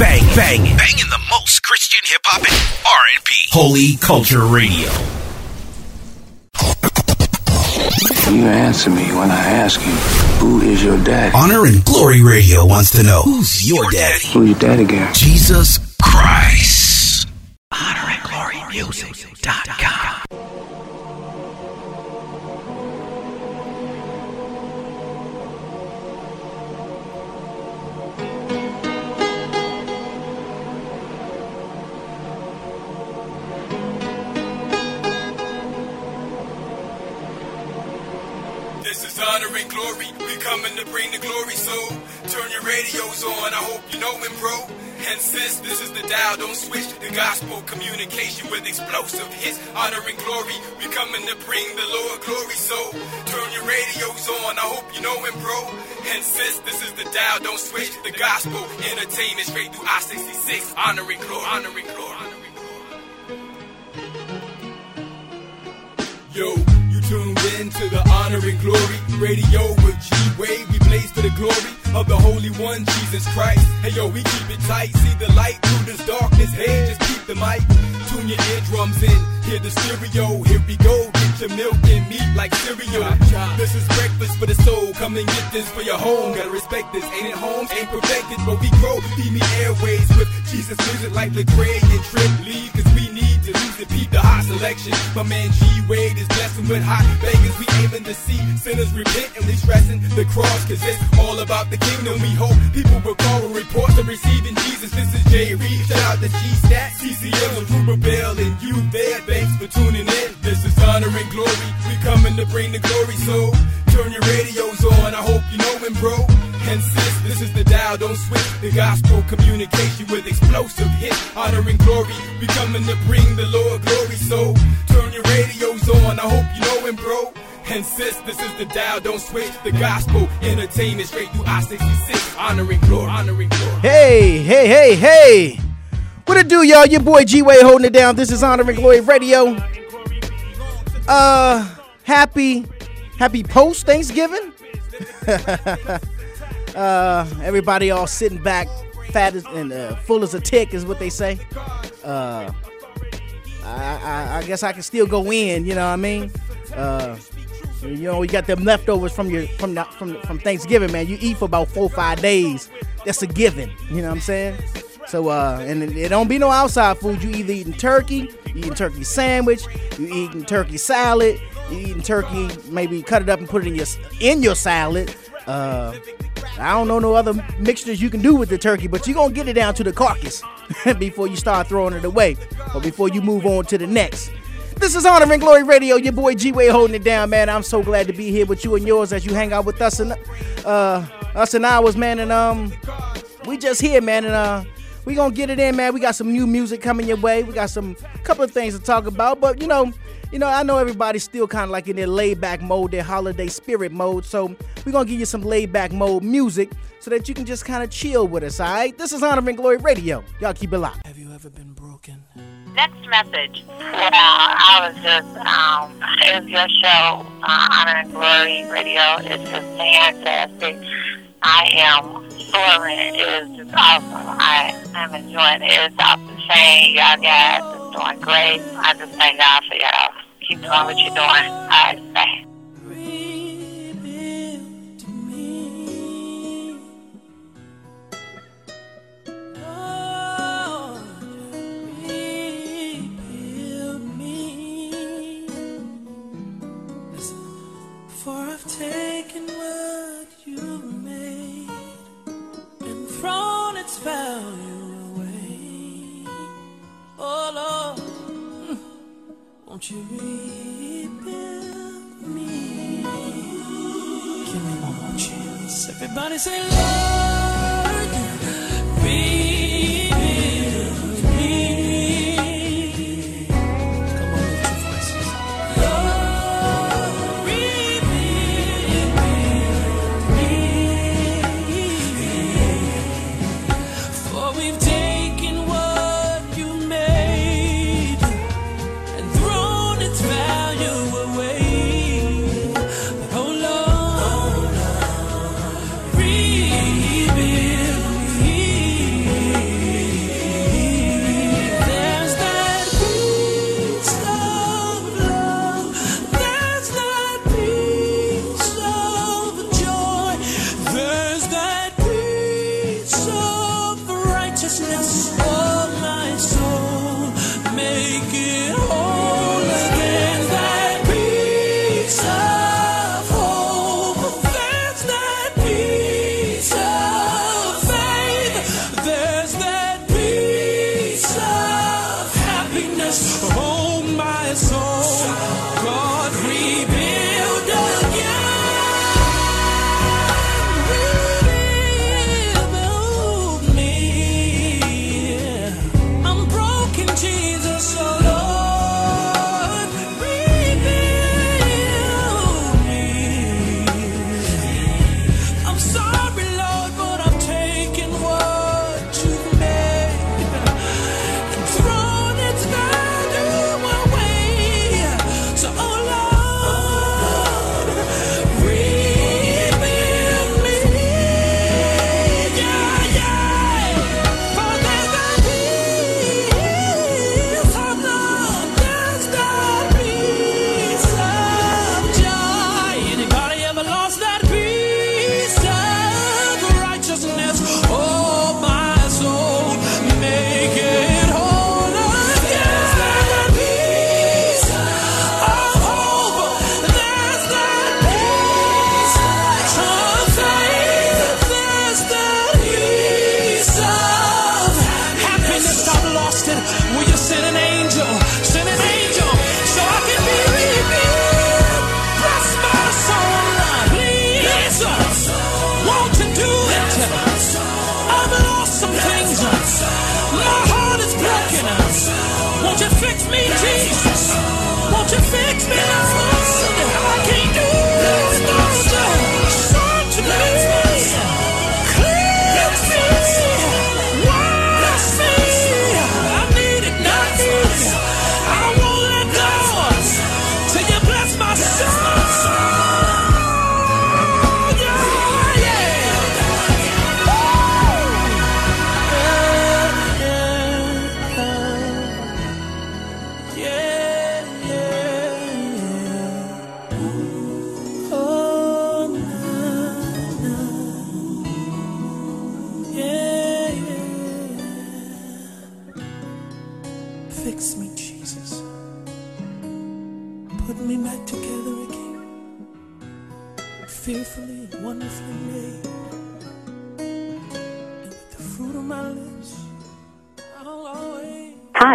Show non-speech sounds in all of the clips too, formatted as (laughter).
bang, banging, banging the most Christian hip hop and R&B. Holy Culture Radio. You answer me when I ask you, who is your daddy? Honor and Glory Radio wants to know who's your daddy? Who's your daddy, Gary? Jesus Christ. Honor I bro. And sis, this is the dial. Don't switch the gospel communication with explosive hits. Honor and glory. We coming to bring the Lord glory. So turn your radios on. I hope you know him, bro. And sis, this is the dial. Don't switch the gospel entertainment straight through I-66. Honor and glory. Honor and glory. Honor and glory. Yo, in to the honor and glory radio with G Wade. We blaze for the glory of the Holy One, Jesus Christ. Hey yo, we keep it tight. See the light through this darkness. Hey, just keep the mic. Tune your eardrums in. Hear the stereo. Here we go. Get your milk and meat like cereal. This is breakfast for the soul. Come and get this for your home. Gotta respect this. Ain't it home? Ain't perfected, but we grow. Feed me airways with Jesus music like Lecrae and Trip Lee. Cause we need to lose it. Peep the hot selection. My man G Wade is blessing with hot bangers. We aiming to see sinners repent and we stressing the cross. Cause it's all about the kingdom. We hope people will call to receiving Jesus. This is Jay Reed. Shout out to G Stat, And Bell, and you there. Thanks for tuning in. This is honor and glory. We coming to bring the glory. So turn your radios on. I hope you know him, bro. And sis, this is the dial. Don't switch the gospel communication with explosive hits. Honor and glory. We coming to bring the Lord glory. So turn your radios on. I hope you know him, bro. And sis, this is the dial. Don't switch the gospel entertainment straight through I-66. Honor and glory. Honor and glory. Hey, hey, hey, hey. What it do, y'all? Your boy G Wade holding it down. This is Honor and Glory Radio. Uh, happy, happy post Thanksgiving. (laughs) uh, everybody all sitting back, fat as, and uh, full as a tick is what they say. Uh, I, I, I guess I can still go in. You know what I mean? Uh, you know, you got them leftovers from your from the, from from Thanksgiving, man. You eat for about four five days. That's a given. You know what I'm saying? So, uh, and it, it don't be no outside food. You either eating turkey, you eating turkey sandwich, you eating turkey salad, you eating turkey. Maybe cut it up and put it in your in your salad. Uh, I don't know no other mixtures you can do with the turkey, but you gonna get it down to the carcass (laughs) before you start throwing it away, or before you move on to the next. This is Honor and Glory Radio. Your boy G Wade holding it down, man. I'm so glad to be here with you and yours as you hang out with us and uh, us and ours, man. And um, we just here, man. And uh, we gonna get it in, man. We got some new music coming your way. We got some couple of things to talk about, but you know, you know, I know everybody's still kind of like in their laid back mode, their holiday spirit mode. So we're gonna give you some laid back mode music so that you can just kind of chill with us. All right. This is Honor and Glory Radio. Y'all keep it locked. Have you ever been broken? Next message. Well, I was just, um, it was your show, uh, Honor and Glory Radio. It's just fantastic. I am soaring. It is just awesome. I am enjoying it. It's off the chain. Y'all guys is doing great. I just thank God for y'all. Keep doing what you're doing. All right,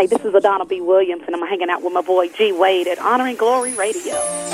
Hey, this is Adonna B. Williams, and I'm hanging out with my boy G. Wade at Honor and Glory Radio.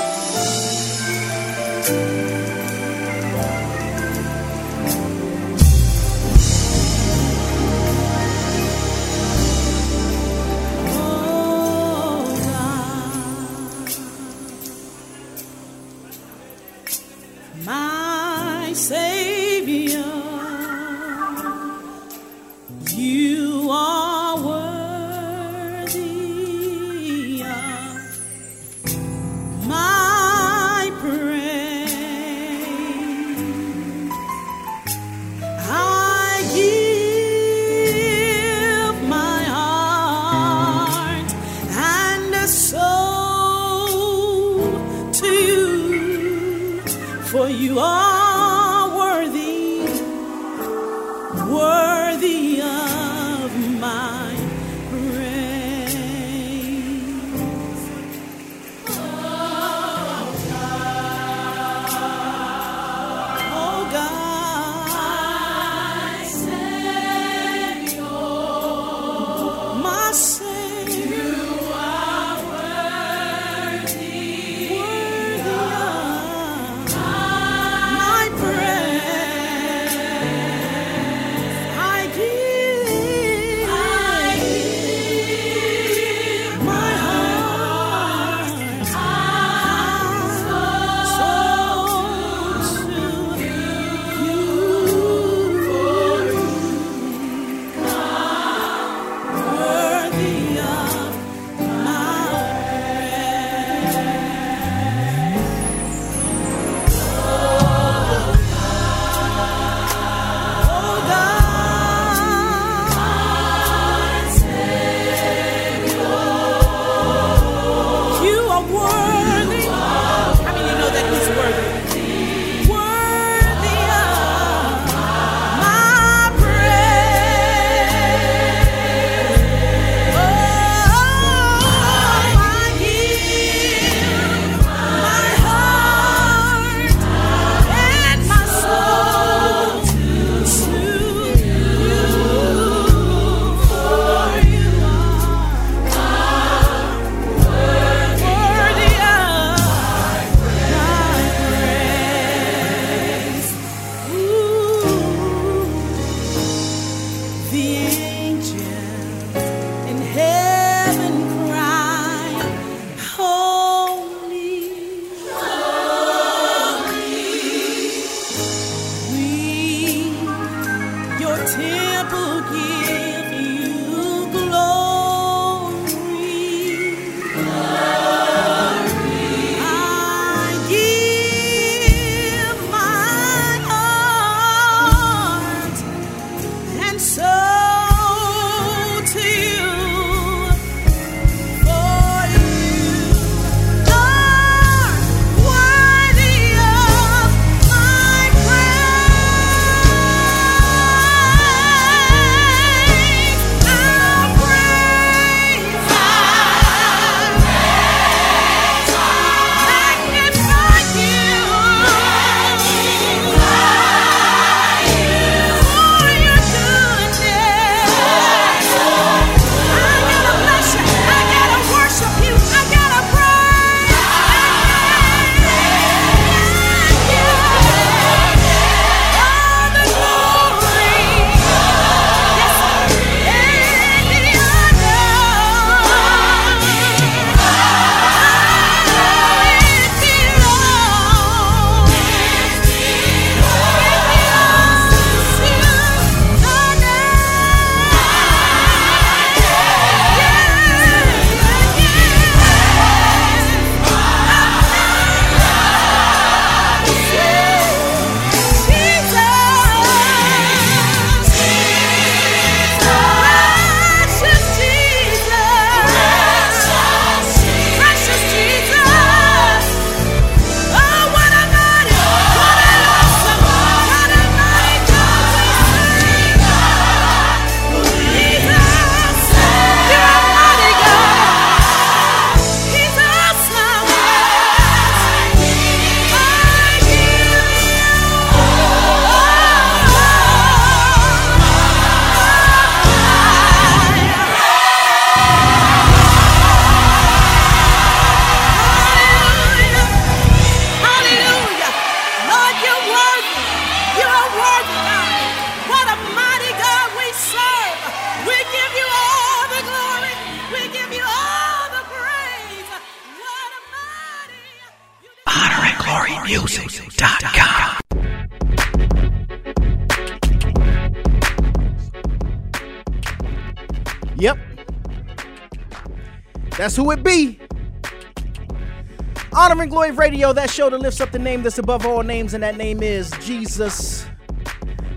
Glory Radio, that show that lifts up the name that's above all names, and that name is Jesus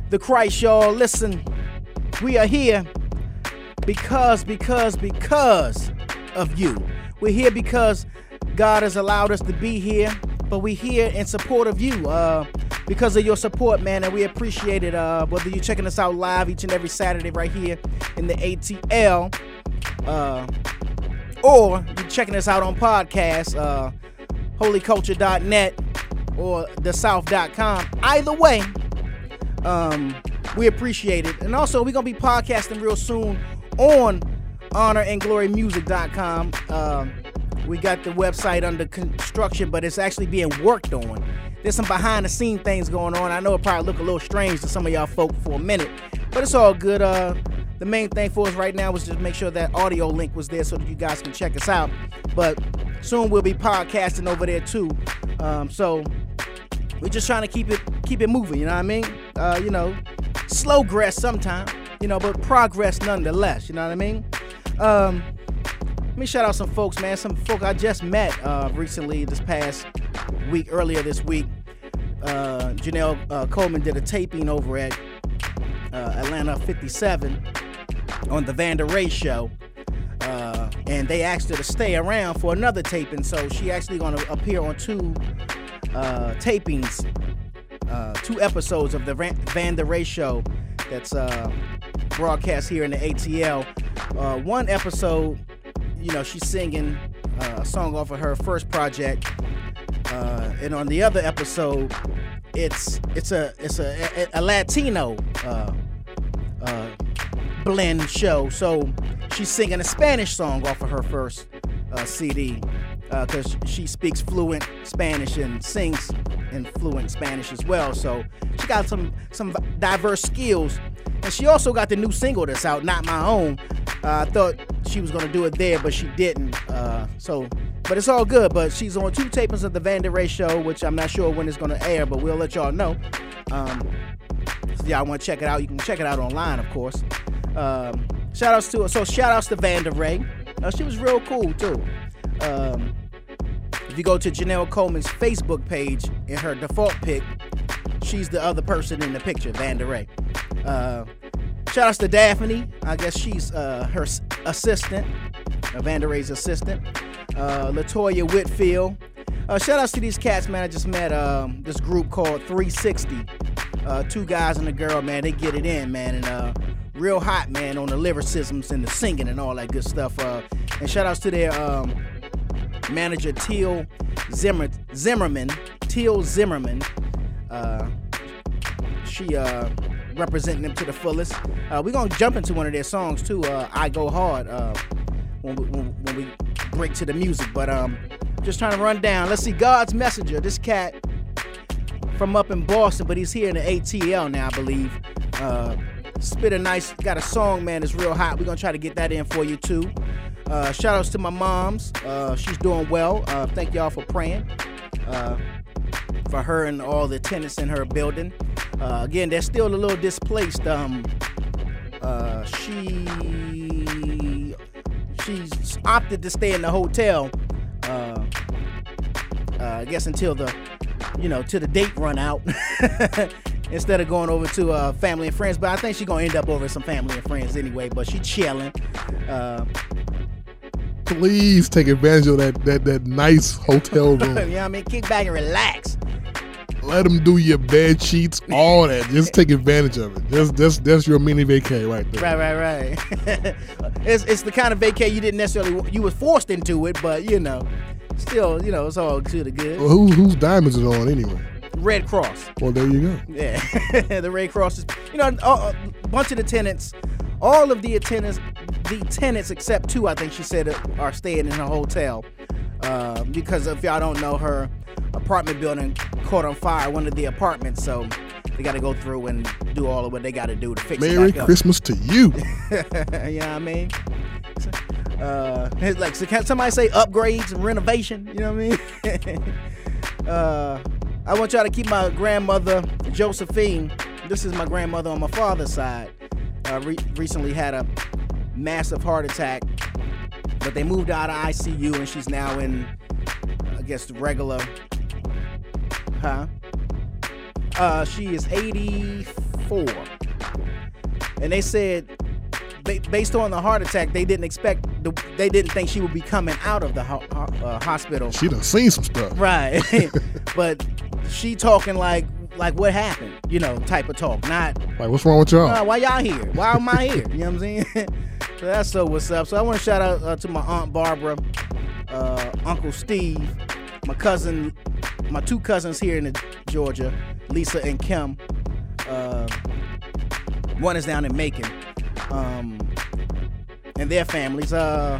the Christ, y'all. Listen, we are here because, because, because of you. We're here because God has allowed us to be here, but we're here in support of you. Uh, because of your support, man, and we appreciate it. Uh, whether you're checking us out live each and every Saturday right here in the ATL, uh, or you're checking us out on podcast, uh, holyculture.net or thesouth.com. Either way, um, we appreciate it. And also, we're going to be podcasting real soon on honorandglorymusic.com. Um, we got the website under construction, but it's actually being worked on. There's some behind the scene things going on. I know it probably look a little strange to some of y'all folk for a minute, but it's all good. Uh, the main thing for us right now was just make sure that audio link was there so that you guys can check us out. But soon we'll be podcasting over there too. Um, so we're just trying to keep it keep it moving. You know what I mean? Uh, you know, slow grass sometimes. You know, but progress nonetheless. You know what I mean? Um, let me shout out some folks, man. Some folk I just met uh, recently this past week, earlier this week. Uh, Janelle uh, Coleman did a taping over at uh, Atlanta 57 on the Vanda Ray show. And they asked her to stay around for another taping, so she actually going to appear on two uh, tapings, uh, two episodes of the Van- Vanda Ray show that's uh, broadcast here in the ATL. Uh, one episode, you know, she's singing uh, a song off of her first project, uh, and on the other episode, it's it's a it's a, a, a Latino uh, uh, blend show. So she's singing a Spanish song off of her first uh, CD because she speaks fluent Spanish and sings in fluent Spanish as well. So she got some some diverse skills, and she also got the new single that's out, "Not My Own." Uh, I thought she was gonna do it there, but she didn't. Uh, so, but it's all good. But she's on two tapings of the Vanda Ray show, which I'm not sure when it's gonna air, but we'll let y'all know. Um, so y'all want to check it out? You can check it out online, of course. Um, shout outs to so shout outs to Vanda Ray. Uh, she was real cool too. Um, if you go to Janelle Coleman's Facebook page in her default pic, she's the other person in the picture, Vanda Ray. Uh, shout outs to Daphne. I guess she's uh, her assistant, uh, Vanda Ray's assistant. Uh, Latoya Whitfield. Uh, shout outs to these cats, man. I just met um, this group called 360. Uh, two guys and a girl, man. They get it in, man. And uh, real hot, man, on the lyricisms and the singing and all that good stuff. Uh, and shout outs to their um, manager, Teal Zimmer, Zimmerman. Teal Zimmerman. Uh, she uh, representing them to the fullest. Uh, we're going to jump into one of their songs, too. Uh, I Go Hard. Uh, when, we, when, we break to the music. But um, just trying to run down. Let's see, God's Messenger. This cat from up in Boston, but he's here in the ATL now, I believe. Spit a nice, got a song, man, it's real hot. We're gonna try to get that in for you too. Uh, shout outs to my moms. Uh, she's doing well. Uh, thank y'all for praying uh, for her and all the tenants in her building. Uh, again, they're still a little displaced. Um, uh, she she's opted to stay in the hotel. Uh, I guess until the you know till the date run out. (laughs) Instead of going over to uh, family and friends, but I think she's gonna end up over some family and friends anyway. But she chilling. Uh, Please take advantage of that that, that nice hotel (laughs) you room. know what I mean? Kick back and relax. Let them do your bed sheets, all that. Just take advantage of it. Just that's that's your mini vacay right there. Right, right, right. (laughs) it's it's the kind of vacay you didn't necessarily you was forced into it, but you know, still, you know, it's all to the good. Well, who whose diamonds is on anyway? Red Cross. Well, there you go. Yeah, (laughs) the Red Cross is, you know, a, a bunch of the tenants, all of the tenants, the tenants except two, I think she said, are staying in her hotel. Uh, because if y'all don't know, her apartment building caught on fire, one of the apartments, so they got to go through and do all of what they got to do to fix Merry it back Christmas to you. (laughs) you know what I mean? Uh, like, so can somebody say upgrades and renovation? You know what I mean? (laughs) uh, I want y'all to keep my grandmother Josephine. This is my grandmother on my father's side. Uh, re- recently had a massive heart attack, but they moved her out of ICU and she's now in, I guess, the regular. Huh? Uh, she is 84, and they said, based on the heart attack, they didn't expect, the, they didn't think she would be coming out of the ho- uh, hospital. She done seen some stuff. Right. (laughs) but she talking like like what happened, you know, type of talk. Not Like, what's wrong with y'all? uh, why y'all here? Why am I here? You know what I'm saying? (laughs) so that's so what's up. So I want to shout out uh, to my aunt Barbara, uh, Uncle Steve, my cousin, my two cousins here in Georgia, Lisa and Kim. Uh, one is down in Macon, um, and their families. Uh,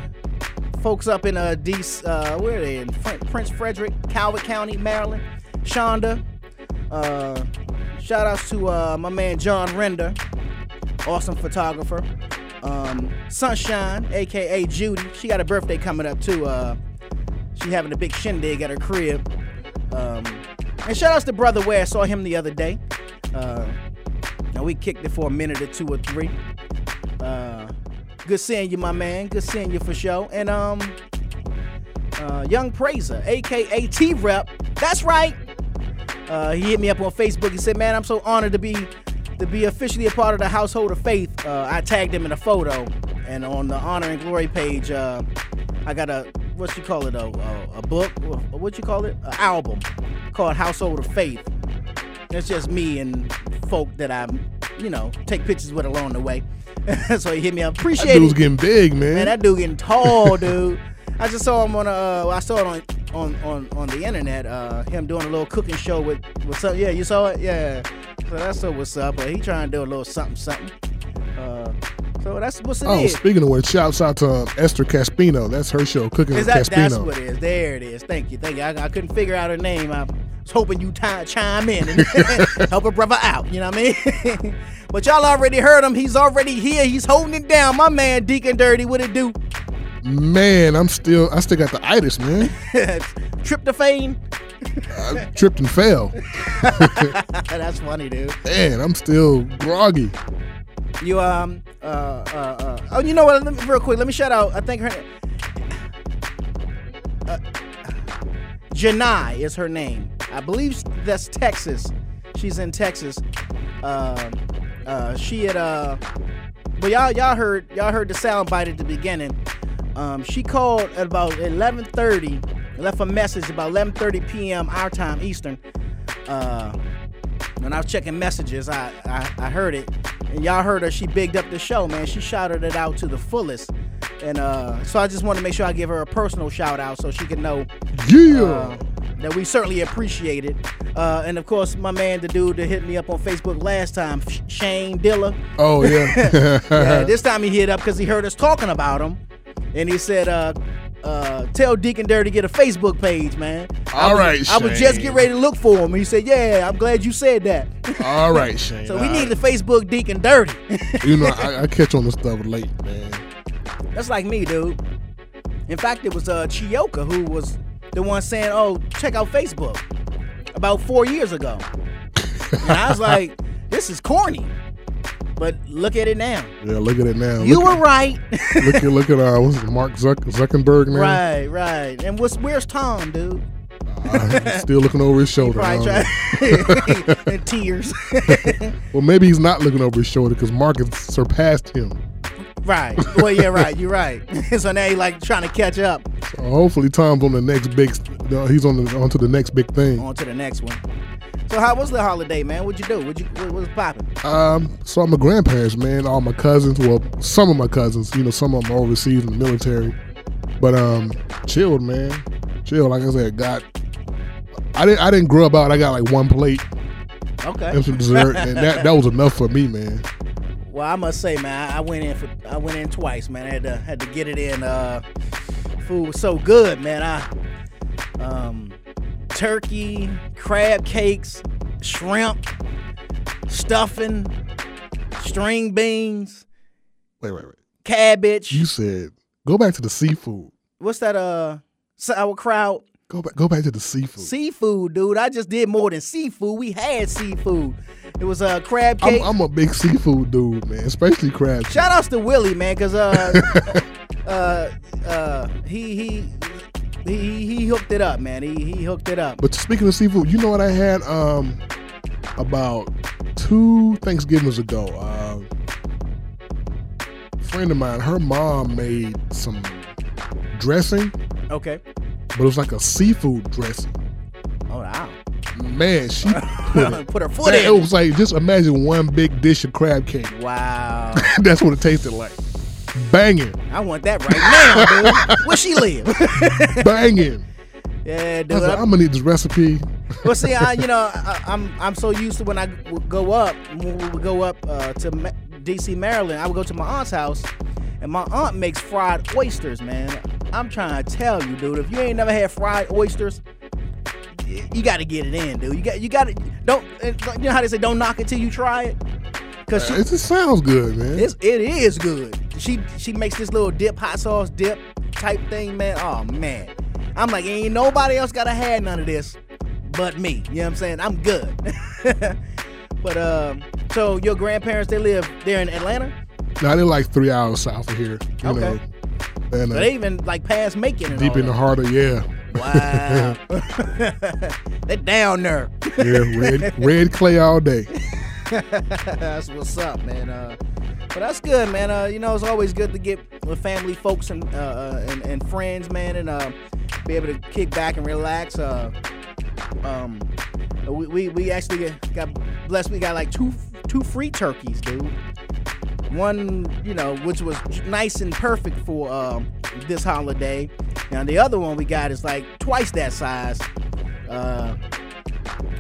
folks up in uh, D. Uh, where are they in Prince Frederick, Calvert County, Maryland. Shonda. Uh, shout outs to uh, my man John Render, awesome photographer. Um, Sunshine, aka Judy, she got a birthday coming up too. Uh, she having a big shindig at her crib. Um, and shout outs to Brother Ware, I saw him the other day. Uh, now we kicked it for a minute or two or three. Uh, good seeing you, my man. Good seeing you for sure. And um, uh, Young Praiser, aka T Rep. That's right. Uh, he hit me up on Facebook. He said, "Man, I'm so honored to be to be officially a part of the household of faith." Uh, I tagged him in a photo, and on the honor and glory page, uh, I got a what you call it a a, a book, what you call it, an album called Household of Faith. It's just me and folk that I, you know, take pictures with along the way. (laughs) so he hit me up. Appreciate it. That dude's it. getting big, man. Man, that dude getting tall, dude. I just saw him on a, uh, I saw it on on on on the internet. Uh, him doing a little cooking show with with some. Yeah, you saw it. Yeah. So that's so what's up. But he trying to do a little something something. Uh, so that's what's it oh, is. speaking of which, shouts out to um, Esther Caspino. That's her show, Cooking Is with that that's Caspino. what it is? There it is. Thank you, thank you. I, I couldn't figure out her name. I was hoping you ti- chime in and (laughs) help a brother out. You know what I mean? (laughs) but y'all already heard him. He's already here. He's holding it down. My man, Deacon Dirty. What it do? Man, I'm still, I still got the itis, man. (laughs) Tryptophan. I tripped and fell. (laughs) that's funny, dude. Man, I'm still groggy. You um uh uh, uh oh you know what? Let me, real quick, let me shout out. I think her uh, Janai is her name. I believe that's Texas. She's in Texas. Uh, uh, she had uh, but y'all y'all heard y'all heard the sound bite at the beginning. Um, she called at about 11:30, left a message about 11:30 p.m. our time Eastern. Uh, when I was checking messages, I, I I heard it, and y'all heard her. She bigged up the show, man. She shouted it out to the fullest, and uh, so I just want to make sure I give her a personal shout out so she can know Yeah. uh, that we certainly appreciate it. Uh, and of course, my man, the dude that hit me up on Facebook last time, Shane Dilla. oh, yeah. (laughs) Yeah, (laughs) this time he hit up because he heard us talking about him, and he said, uh, uh, "Tell Deacon Dirty to get a Facebook page, man." I All was- right, I was just getting ready to look for him. He said, "Yeah, I'm glad you said that." All right, Shane. (laughs) So we need the Facebook Deacon Dirty. You know, (laughs) I, I catch on this stuff late, man. That's like me, dude. In fact, it was uh, Chioka who was the one saying, "Oh, check out Facebook," about four years ago. and I was like, (laughs) "This is corny," but look at it now. Yeah, look at it now. You look were right. Look at look at uh, what's it, Mark Zuck, Zuckerberg now. right, right. And what's where's Tom, dude? Uh, still looking over his (laughs) shoulder. I Probably don't know. try (laughs) in tears. (laughs) Well, maybe he's not looking over his shoulder because Mark has surpassed him. right. Well, yeah, right. You're right. so now he like trying to catch up. So hopefully, Tom's on the next big. Uh, he's on the on to the next big thing. On to the next one. So how was the holiday, man? What'd you do? What'd you what was popping? Um, so my grandparents, man, all my cousins, well, some of my cousins, you know, some of them are overseas in the military, but um, chilled, man, chilled. Like I said, got. I didn't. I didn't grow up out. I got like one plate Okay. and some dessert, (laughs) and that that was enough for me, man. Well, I must say, man, I I went in for I went in twice, man. I had to had to get it in. Uh, food was so good, man. I um, turkey, crab cakes, shrimp, stuffing, string beans, Wait, wait, wait. cabbage. You said go back to the seafood. What's that? Uh, sauerkraut. Go back. Go back to the seafood. Seafood, dude. I just did more than seafood. We had seafood. It was a uh, crab I'm, cake. I'm a big seafood dude, man. Especially crab. cake. Shout outs to Willie, man, cause uh, (laughs) uh, uh, he he he he hooked it up, man. He he hooked it up. But speaking of seafood, you know what I had um about two Thanksgivings ago. Uh, a friend of mine, her mom made some dressing, Okay. but it was like a seafood dressing. Oh wow. Man, she (laughs) put, Put her foot man, in. it was like just imagine one big dish of crab cake. Wow. (laughs) That's what it tasted like. Banging, I want that right now, dude. (laughs) Where she live? (laughs) banging. yeah, I dude. like, I'm- I'm gonna need this recipe. Well, see, I you know (laughs) I, I'm I'm so used to when I would go up when we would go up uh, to Ma- D.C. Maryland, I would go to my aunt's house, and my aunt makes fried oysters, man. I'm trying to tell you, dude. If you ain't never had fried oysters, you got to get it in, dude. You got you got to don't you know how they say don't knock it till you try it, cause she, It just sounds good, man. it's, it is good. She she makes this little dip, hot sauce dip type thing, man. Oh man, I'm like, ain't nobody else gotta have none of this but me. You know what I'm saying? I'm good. (laughs) but um, so your grandparents they live there in Atlanta, Now they're like three hours south of here. You Okay. know, and so uh, they even like past Macon deep in the heart of yeah, Wow, (laughs) (laughs) they down there. yeah, red red clay all day. That's what's up, man. Uh, but that's good, man. Uh, you know, it's always good to get with family, folks, and uh, uh, and, and friends, man, and uh, be able to kick back and relax. Uh, um, we, we we actually got blessed. We got like two two free turkeys, dude. One, you know, which was nice and perfect for um, this holiday. Now the other one we got is like twice that size. Uh,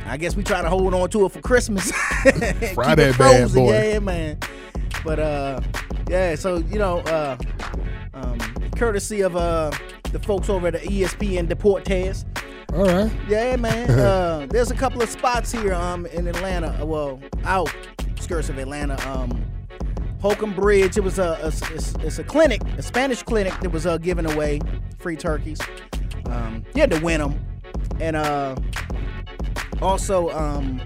I guess we try to hold on to it for Christmas. (laughs) It bad boy. Yeah, man. But uh, yeah. So you know, uh, um, courtesy of uh the folks over at the ESPN Deportes. All right. Yeah, man. (laughs) uh, there's a couple of spots here um in Atlanta. uh, Well, outskirts of Atlanta. Um, Holcomb Bridge. It was a, a it's, it's a clinic, a Spanish clinic that was uh, giving away free turkeys. Um, you had to win them, and uh, also um,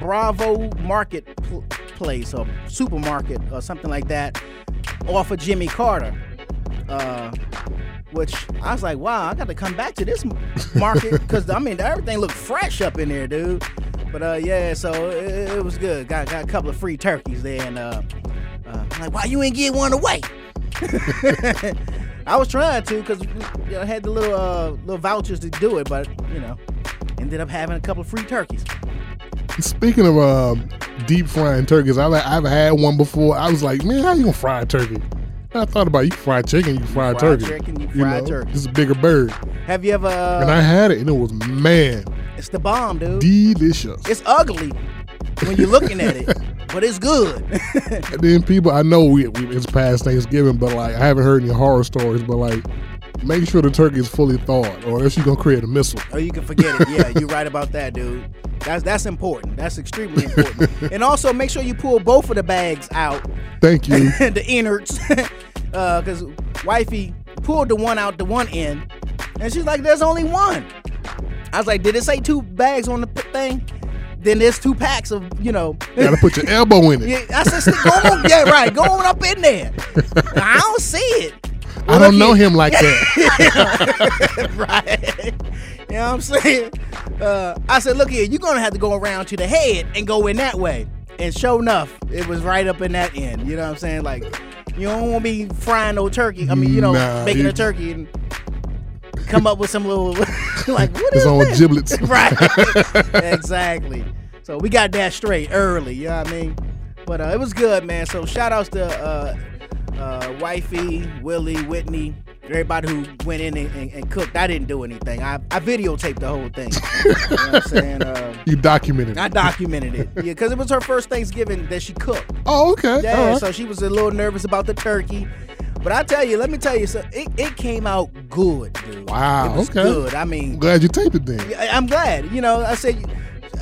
Bravo Market pl- Place or supermarket or something like that off of Jimmy Carter. Uh, which I was like, wow, I got to come back to this market (laughs) because I mean everything looked fresh up in there, dude. But uh, yeah, so it, it was good. Got got a couple of free turkeys there, and uh, uh, I'm like, why you ain't get one away? (laughs) I was trying to because you know, I had the little uh, little vouchers to do it, but you know, ended up having a couple of free turkeys. Speaking of um, deep frying turkeys, I like I've had one before. I was like, man, how you gonna fry a turkey? I thought about it. you can fry chicken, you can fry, Fried turkey. chicken, you fry know, turkey. This is a bigger bird, Have you ever? and Uh, I had it, and it was man it's the bomb, dude. delicious. It's ugly when you're looking at it, (laughs) but it's good. And then people, I know we, we it's past Thanksgiving, but like I haven't heard any horror stories. But like, make sure the turkey is fully thawed, or else you're gonna create a missile. Oh, you can forget it. Yeah, you're right about that, dude. That's that's important. That's extremely important. (laughs) and also make sure you pull both of the bags out, Thank you. (laughs) the innards, (laughs) uh, because wifey pulled the one out the one end, and she's like, "There's only one." I was like, "Did it say two bags on the thing?" Then there's two packs of you know. You Gotta put your elbow in it. Yeah, I said, "Go on, yeah, right. Go on up in there." I don't see it. I don't know him like that. (laughs) right. You know what I'm saying? Uh, I said, look here, you're gonna have to go around to the head and go in that way. And sure enough, it was right up in that end. You know what I'm saying? Like, you don't want to be frying no turkey. I mean, you know, Nah, making a turkey and come up with some little (laughs) like what is own this? giblets. (laughs) right. exactly. So we got that straight early. You know what I mean? But uh, it was good, man. So shout outs to uh, uh, wifey, Willie, Whitney, everybody who went in and, and, and cooked. I didn't do anything. I, I videotaped the whole thing. (laughs) you know what I'm saying? Uh, You documented. It. I documented it. Yeah, because it was her first Thanksgiving that she cooked. Oh, okay. Yeah, right. so she was a little nervous about the turkey. But I tell you, let me tell you, so it, it came out good, dude. Wow, It was okay. good. I mean, I'm glad you taped it then. I- I'm glad. You know, I said,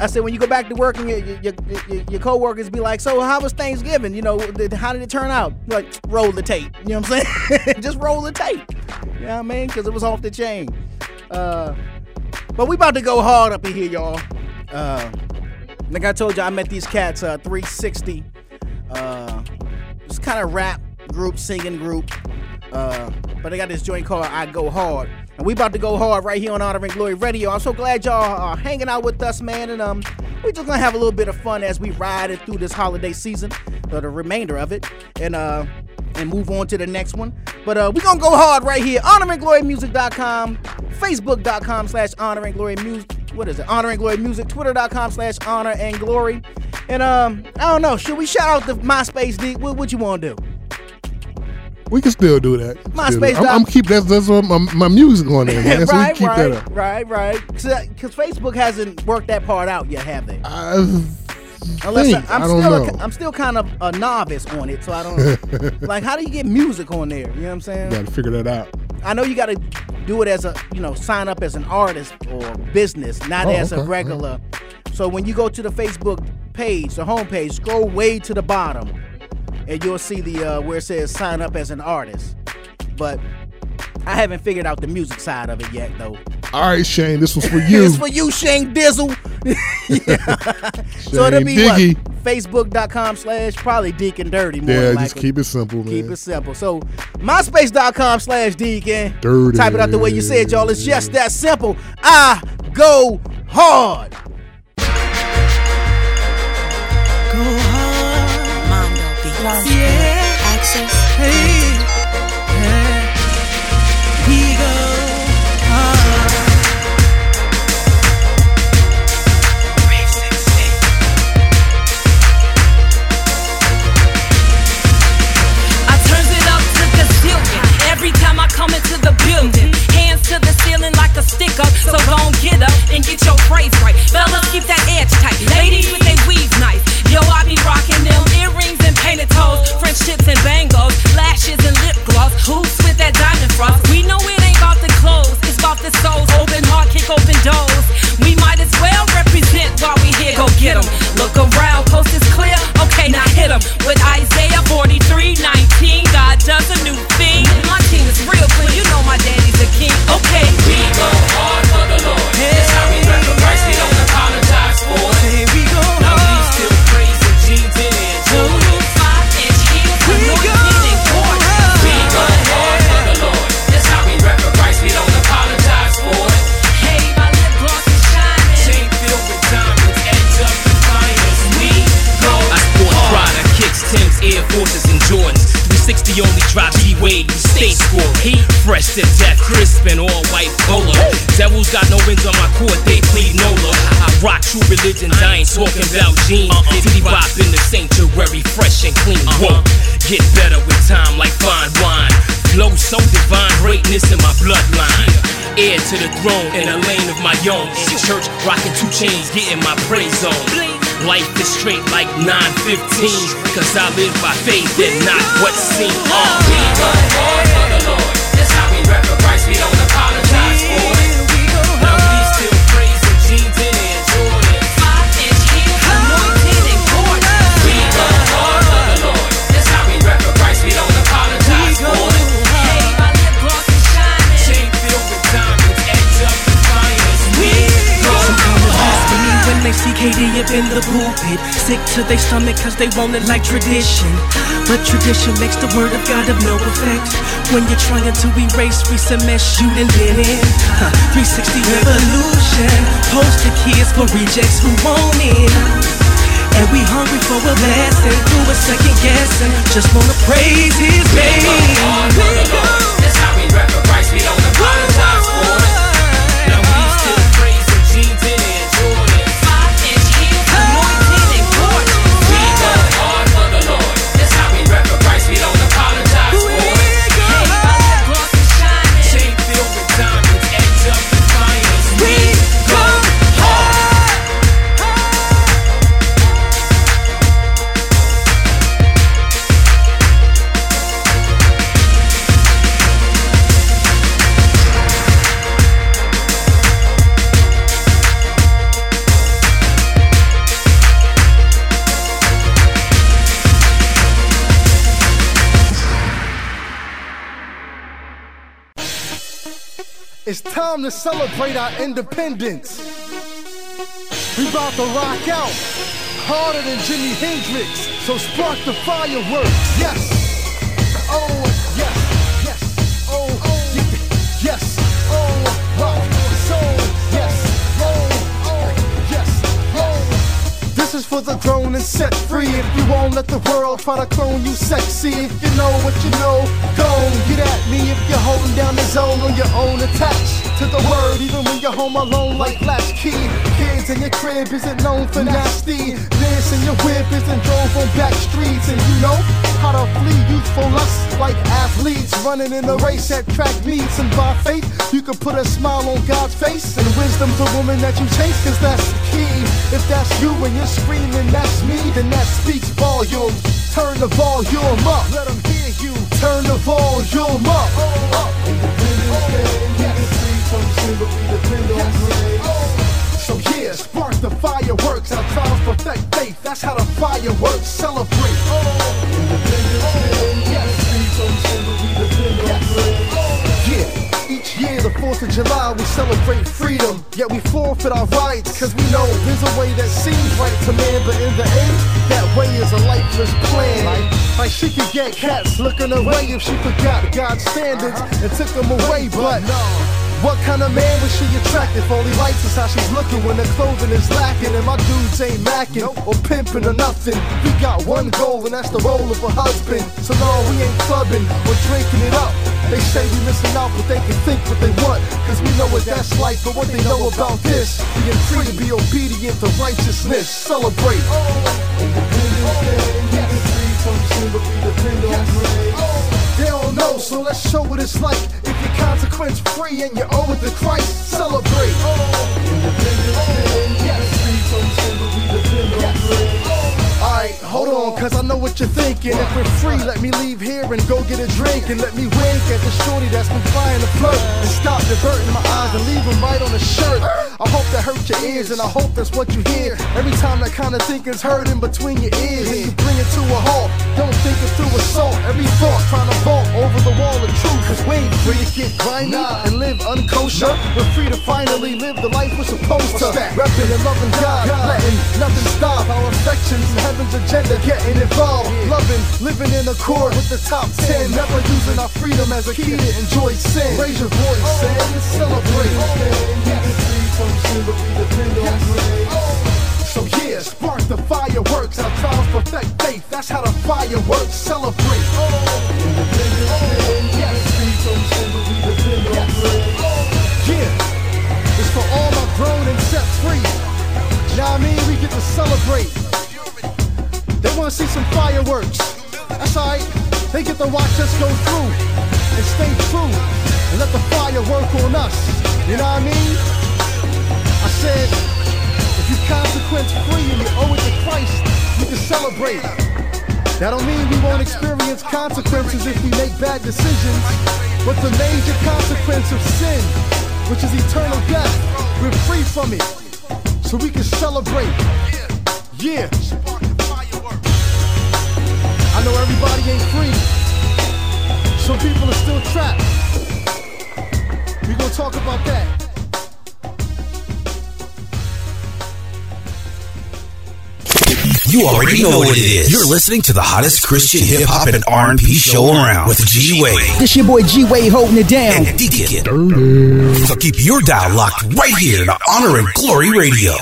I said when you go back to work and your your, your, your coworkers be like, so how was Thanksgiving? You know, how did it turn out? Like, roll the tape. You know what I'm saying? (laughs) Just roll the tape. You know what I mean? Because it was off the chain. Uh, but we about to go hard up in here, y'all. Uh, like I told you, I met these cats, uh, 360. Uh, it's kind of rap group, singing group. Uh, but they got this joint called I Go Hard. And we about to go hard right here on Honor and Glory Radio. I'm so glad y'all are hanging out with us, man. And um, we just gonna have a little bit of fun as we ride it through this holiday season, or the remainder of it, and uh, and move on to the next one. But uh, we gonna go hard right here. HonorandGloryMusic.com, Facebook.com slash Honor and Glory Music. What is it? Honor and Glory Music. Twitter.com slash Honor and Glory. And um, I don't know. Should we shout out the MySpace? D? What, what you want to do? We can still do that. MySpace. I'm, I'm keep that's that's what my, my music on there, man. (laughs) so we right, keep right, that up. right, right. Because Facebook hasn't worked that part out yet, have they? I Unless think, I, am still, know. A, I'm still kind of a novice on it, so I don't (laughs) like. How do you get music on there? You know what I'm saying? You Got to figure that out. I know you got to do it as a, you know, sign up as an artist or business, not Oh, as a okay. regular. So when you go to the Facebook page, the homepage, scroll way to the bottom, and you'll see the uh, where it says sign up as an artist. But I haven't figured out the music side of it yet, though. All right, Shane, this was for (laughs) you. it's for you, Shane Dizzle. (laughs) (laughs) so it'll Shane be Diggy. what? Facebook.com slash probably Deacon Dirty. More Yeah, than just likely. keep it simple, man. Keep it simple. So MySpace.com slash Deacon. Dirty. Type it out the way you said, y'all. It's just that simple. I go hard. Go hard. Mondo. Yeah. Access. Hey. Yeah. We. I turns it up to gazillion every time I come into the building. Hands to the ceiling like a stick up, so gon' get up and get your phrase right. Fellas, keep that edge tight. Ladies with they weave nice. Yo, I be rocking them earrings and painted tips and bangles, lashes and lip gloss, hoops with that diamond frost. We know it ain't about the clothes, it's about the souls. Open heart, kick open doors. We might as well represent while we here. Go get 'em. Look around, coast is clear. Okay, now hit 'em with Isaiah 43, we stay score. Heat fresh to death, crisp and all white polo. Devils got no wins on my court, they plead nolo. I rock true religions, I ain't talking about jeans. Titty uh-uh. bop in the sanctuary, fresh and clean. Uh-huh. Whoa, get better with time like fine wine. Flow so divine, greatness in my bloodline. Heir to the throne in a lane of my own. In church, rocking two chains, getting my praise on. Life is straight like 915. Cause I live by faith and not what's seen. Uh. We go hard for the Lord. They see KD up in the pulpit. Sick to their stomach cause they want it like tradition. But tradition makes the word of God of no effect. When you're trying to erase recent mess you done been in. Huh, 360 revolution. Poster kids for rejects who want in. And we hungry for a blessing. Through a second guessing. Just wanna praise his name. That's how we recognize we don't apologize time to celebrate our independence. We about to rock out harder than Jimi Hendrix. So spark the fireworks. Yes. And set free. If you won't let the world try to clone you sexy. If you know what you know, go get at me. If you're holding down the zone on your own, attached to the word. Even when you're home alone, like latchkey. Kids in your crib isn't known for nasty. This and your whip isn't drove on back streets. And you know how to flee youthful lust like athletes running in a race at track meets. And by faith, you can put a smile on God's face. And wisdom's the woman that you chase, cause that's the key. If that's you and you're screaming, that's me, then that speaks volumes. Turn the volume up, let them hear you. Turn the volume up. up. So yeah, spark the fireworks. Our trials perfect faith. That's how the fireworks celebrate. Yeah, each year the 4th of July we celebrate freedom. Yet we forfeit our rights, cause we know there's a way that seems right to man, but in the end, that way is a lifeless plan. Like she could get cats looking away if she forgot God's standards and took them away, but what kind of man was she attractive? All he likes is how she's looking when the clothing is lacking. And my dudes ain't macking or pimping or nothing. We got one goal, and that's the role of a husband. So no, we ain't clubbing or drinking it up. They say we missing out, but they can think what they want. Cause we know what that's like, but what they know about this. Being free to be obedient to righteousness. Celebrate. They don't know, so let's show what it's like. If consequence free and you owe it to Christ, celebrate. Oh. Alright, hold on, cause I know what you're thinking. If we're free, let me leave here and go get a drink. And let me wink at the shorty that's been flying the flirt. And stop diverting my eyes and leave them right on the shirt. I hope that hurt your ears, and I hope that's what you hear. Every time that kind of thinking's heard in between your ears, and you bring it to a halt. Don't think it's through assault. Every thought trying to vault over the wall of truth. Cause wait, where you get grimy and live unkosher. We're free to finally live the life we're supposed to. Repping and loving God, letting nothing stop our affections and heaven's agenda getting involved. Loving, living in accord with the top 10. Never using our freedom as a key to enjoy sin. Raise your voice oh, and celebrate. Oh, so yeah, spark the fireworks. Our trials perfect faith. That's how the fireworks celebrate. Oh, yeah, it's for all my grown and set free. Now I mean we get to celebrate. They wanna see some fireworks. That's alright. They get to watch us go through and stay true and let the fire work on us. You know what I mean? I said, if you consequence free and you owe it to Christ, you can celebrate. That don't mean we won't experience consequences if we make bad decisions, but the major consequence of sin, which is eternal death, we're free from it, so we can celebrate. Yeah. I know everybody ain't free. Some people are still trapped. We gonna talk about that. You already know what it is. You're listening to the hottest Christian hip hop and R&B show around with G Wade This your boy G Wade holding it down. and Deacon. So keep your dial locked right here to Honor and Glory Radio.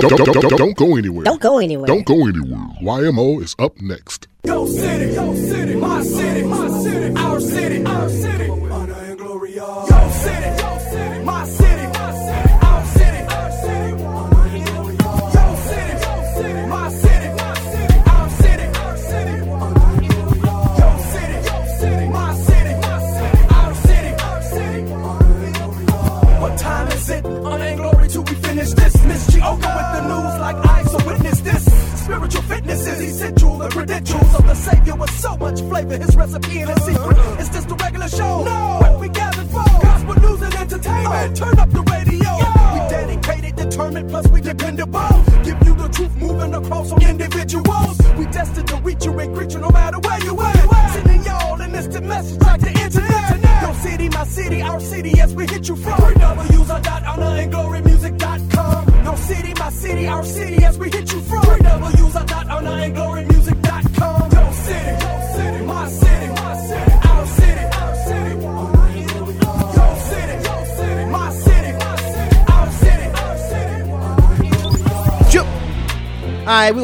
don't, don't, don't, don't, don't go anywhere. Don't go anywhere. Don't go anywhere. YMO is up next.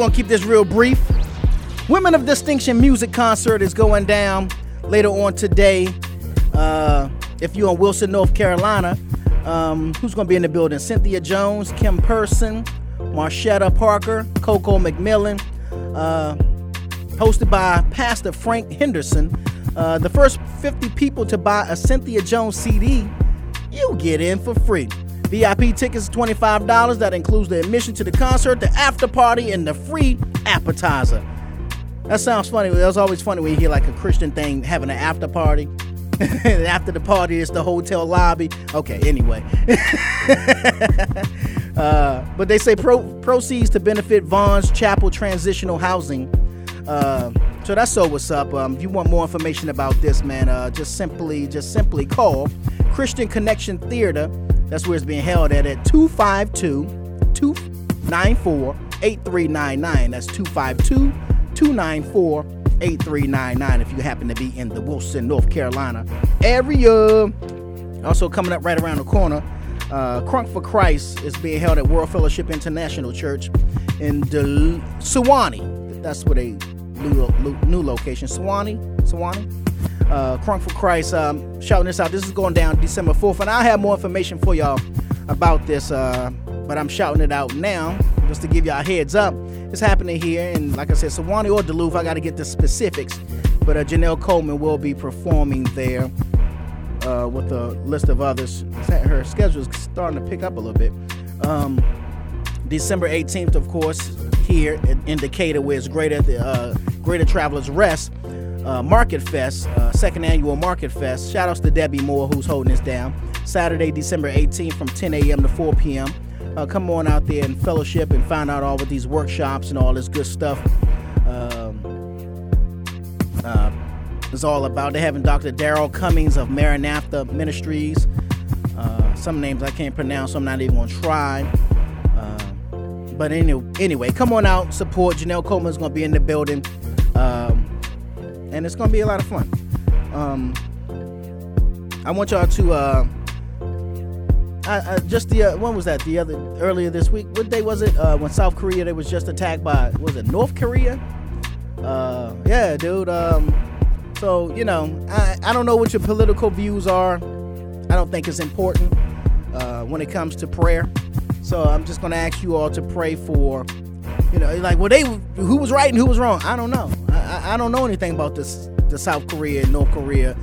going to keep this real brief. Women of Distinction music concert is going down later on today. Uh, if you're in Wilson, North Carolina, um, who's going to be in the building? Cynthia Jones, Kim Person, Marshetta Parker, Coco McMillan, uh, hosted by Pastor Frank Henderson. Uh, the first 50 people to buy a Cynthia Jones CD, you get in for free. VIP tickets $25. That includes the admission to the concert, the after party, and the free appetizer. That sounds funny. That's always funny when you hear like a Christian thing having an after party. (laughs) after the party, it's the hotel lobby. Okay, anyway. (laughs) uh, but they say pro- proceeds to benefit Vaughn's Chapel Transitional Housing. Uh, so that's so what's up. Um, if you want more information about this, man, uh, just simply just simply call Christian Connection Theater that's where it's being held at at 252 294 8399. That's 252 294 8399 if you happen to be in the Wilson, North Carolina area. Also, coming up right around the corner, uh, Crunk for Christ is being held at World Fellowship International Church in Suwanee. That's where they new, new location. Suwanee? Suwanee? Uh, Crunk for Christ. Um, shouting this out. This is going down December 4th, and I'll have more information for y'all about this. Uh, but I'm shouting it out now just to give y'all a heads up. It's happening here, and like I said, Suwanee or Duluth. I got to get the specifics. But uh, Janelle Coleman will be performing there uh, with a list of others. Her schedule is starting to pick up a little bit. Um, December 18th, of course, here in Decatur, where it's Greater the uh, Greater Travelers Rest uh, Market Fest, uh, second annual Market Fest. Shout outs to Debbie Moore who's holding this down. Saturday, December 18th, from 10 a.m. to 4 p.m. Uh, come on out there and fellowship and find out all of these workshops and all this good stuff. Um, uh, is all about. They're having Dr. Daryl Cummings of Maranatha Ministries. Uh, some names I can't pronounce, so I'm not even gonna try. Uh, but anyway, come on out, support. Janelle Coleman's gonna be in the building, um, and it's gonna be a lot of fun. Um, I want y'all to. Uh, I, I, just the uh, when was that? The other earlier this week. What day was it? Uh, when South Korea they was just attacked by was it North Korea? Uh, yeah, dude. Um, so you know, I, I don't know what your political views are. I don't think it's important uh, when it comes to prayer. So I'm just gonna ask you all to pray for, you know, like well they who was right and who was wrong. I don't know. I, don't know anything about this the South Korea and North Korea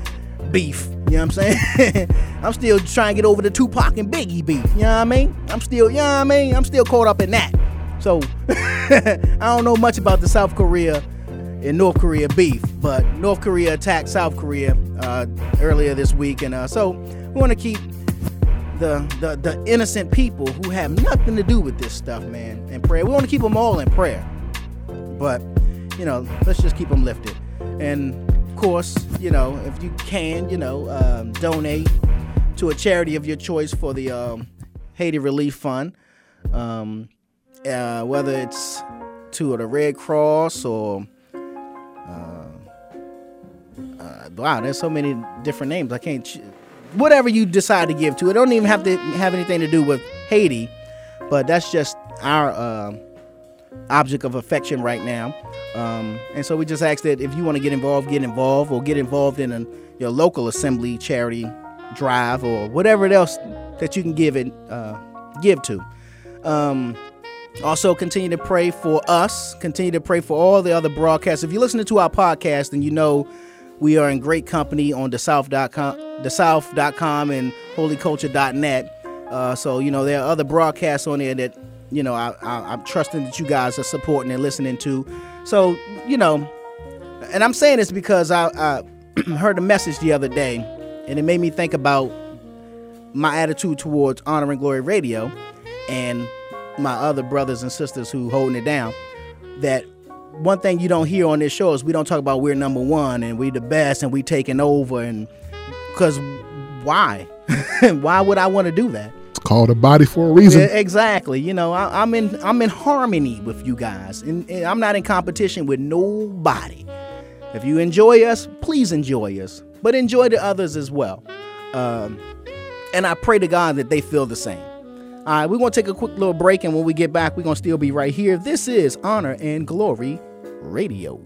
beef. You know what I'm saying? (laughs) I'm still trying to get over the Tupac and Biggie beef. You know what I mean? I'm still, you know what I mean? I'm still caught up in that. So (laughs) I don't know much about the South Korea and North Korea beef, but North Korea attacked South Korea uh, earlier this week, and uh, so we want to keep the, the the innocent people who have nothing to do with this stuff, man, in prayer. We want to keep them all in prayer, but you know, let's just keep them lifted. And of course, you know, if you can, you know, um, donate to a charity of your choice for the um, Haiti Relief Fund, um, uh, whether it's to the Red Cross or uh, wow, there's so many different names. I can't. Ch- whatever you decide to give to it, don't even have to have anything to do with Haiti, but that's just our uh, object of affection right now. Um, and so we just ask that if you want to get involved, get involved, or get involved in a, your local assembly charity drive or whatever else that you can give it uh, give to. Um, also, continue to pray for us. Continue to pray for all the other broadcasts. If you're listening to our podcast, then you know we are in great company on thesouth.com, thesouth.com and holyculture.net. Uh, so, you know, there are other broadcasts on there that, you know, I, I, I'm trusting that you guys are supporting and listening to. So, you know, and I'm saying this because I, I (clears throat) heard a message the other day and it made me think about my attitude towards Honor and Glory Radio and my other brothers and sisters who holding it down that one thing you don't hear on this show is we don't talk about we're number one and we're the best and we taking over and because why (laughs) why would i want to do that called a body for a reason. Yeah, exactly you know I, i'm in i'm in harmony with you guys and, and i'm not in competition with nobody if you enjoy us please enjoy us but enjoy the others as well um, and i pray to god that they feel the same all right, we're to take a quick little break, and when we get back, we're to still be right here. This is Honor and Glory Radio.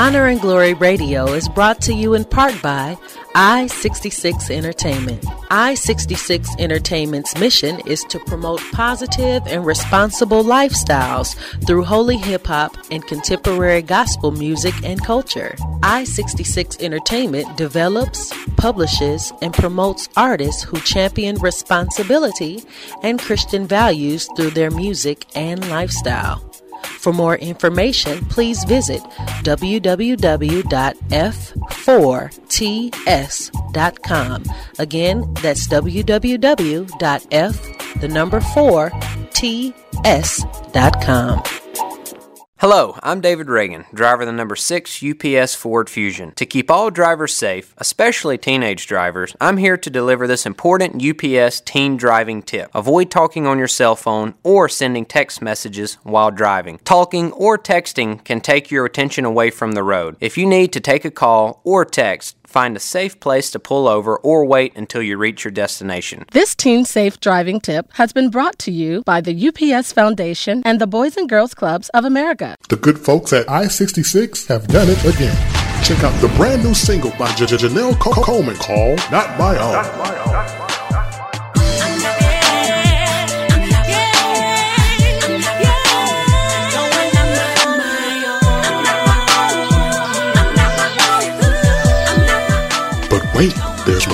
Honor and Glory Radio is brought to you in part by I 66 Entertainment. I 66 Entertainment's mission is to promote positive and responsible lifestyles through holy hip hop and contemporary gospel music and culture. I 66 Entertainment develops, publishes, and promotes artists who champion responsibility and Christian values through their music and lifestyle. For more information, please visit www.f4ts.com. Again, that's www.f the number 4 ts.com. Hello, I'm David Ragan, driver of the number 6 UPS Ford Fusion. To keep all drivers safe, especially teenage drivers, I'm here to deliver this important UPS teen driving tip. Avoid talking on your cell phone or sending text messages while driving. Talking or texting can take your attention away from the road. If you need to take a call or text, find a safe place to pull over or wait until you reach your destination. This teen safe driving tip has been brought to you by the UPS Foundation and the Boys and Girls Clubs of America. The good folks at I 66 have done it again. Check out the brand new single by J- J- Janelle Co- Coleman called Not My Own.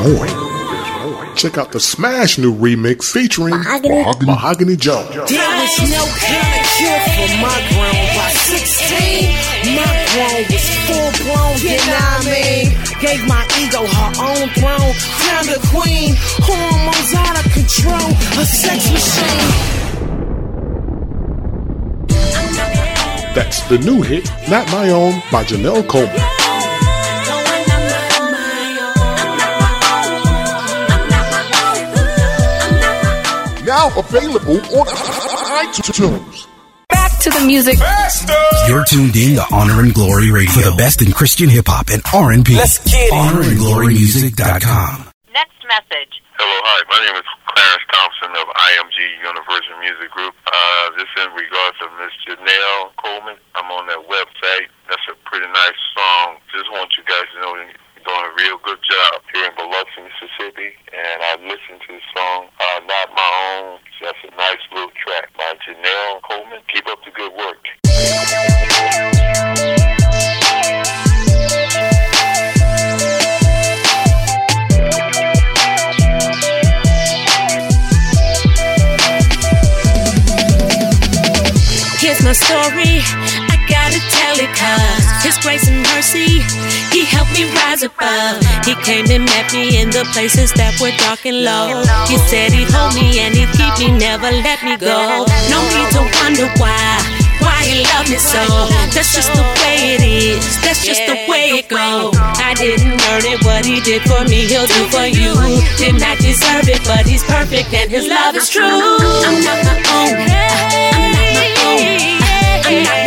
There's. Check out the smash new remix featuring Mahogany. Mahogany, Mahogany Jones. There was no kind of cure for my grown by 16. My grown was full blown, you know what I mean? Gave my ego her own throne. Crowned a queen, hormones out of control. A sex machine. That's the new hit, Not My Own by Janelle Coleman. Now available on iTunes. Back to the music. You're tuned in to Honor and Glory Radio for the best in Christian hip hop and R&B. Let's get it. HonorandGloryMusic.com. Next message. Hello, hi. My name is Clarence Thompson of IMG Universal Music Group. Uh, this in regards to Miss Janelle Coleman. I'm on that website. That's a pretty nice song. Just want you guys to know that you're doing a real good job here in Biloxi, Mississippi. And I listened to the song uh, Not My Own. That's a nice little track by Janelle Coleman. Keep up the good work. Here's my story. I gotta tell it cause His grace and mercy, He helped me rise above. He came and met me in the places that were dark and low. He said He'd hold me and He'd keep me, never let me go. No need to wonder why. Why he loved me so? That's just the way it is. That's just the way it goes. I didn't earn it. What he did for me, he'll do for you. Did not deserve it, but he's perfect and his love is true. I'm not my own. I'm not my own. I'm not my own.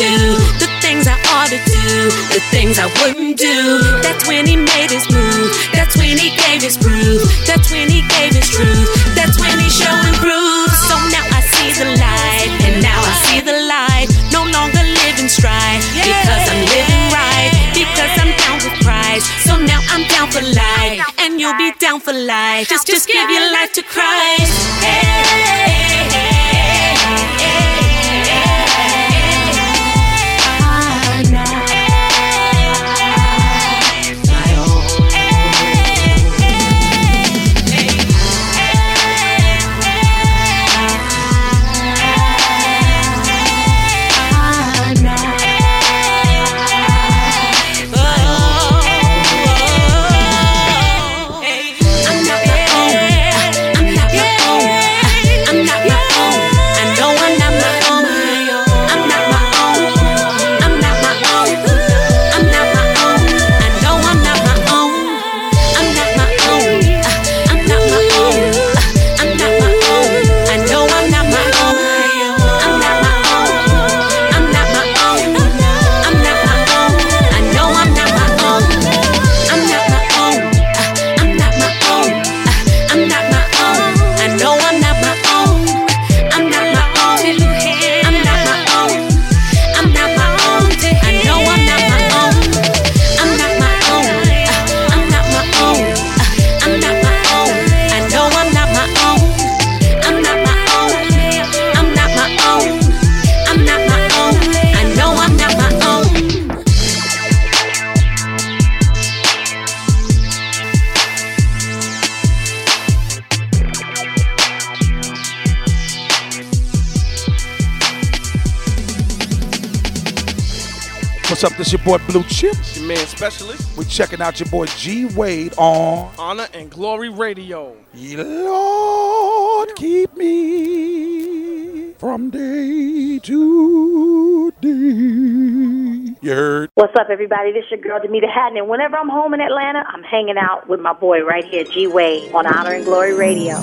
Do, the things I ought to do, the things I wouldn't do, that's when he made his move. That's when he gave his proof. That's when he gave his truth. That's when he showed and proved. So now I see the light, and now I see the light. No longer live in strife because I'm living right. Because I'm down with Christ. So now I'm down for life, and you'll be down for life. Just, just give your life to Christ. I'm boy Blue Chip. It's your man Specialist. We're checking out your boy G Wade on Honor and Glory Radio. Lord, keep me from day to day. You heard? What's up, everybody? This your girl Demita Hatton, and whenever I'm home in Atlanta, I'm hanging out with my boy right here, G Wade, on Honor and Glory Radio.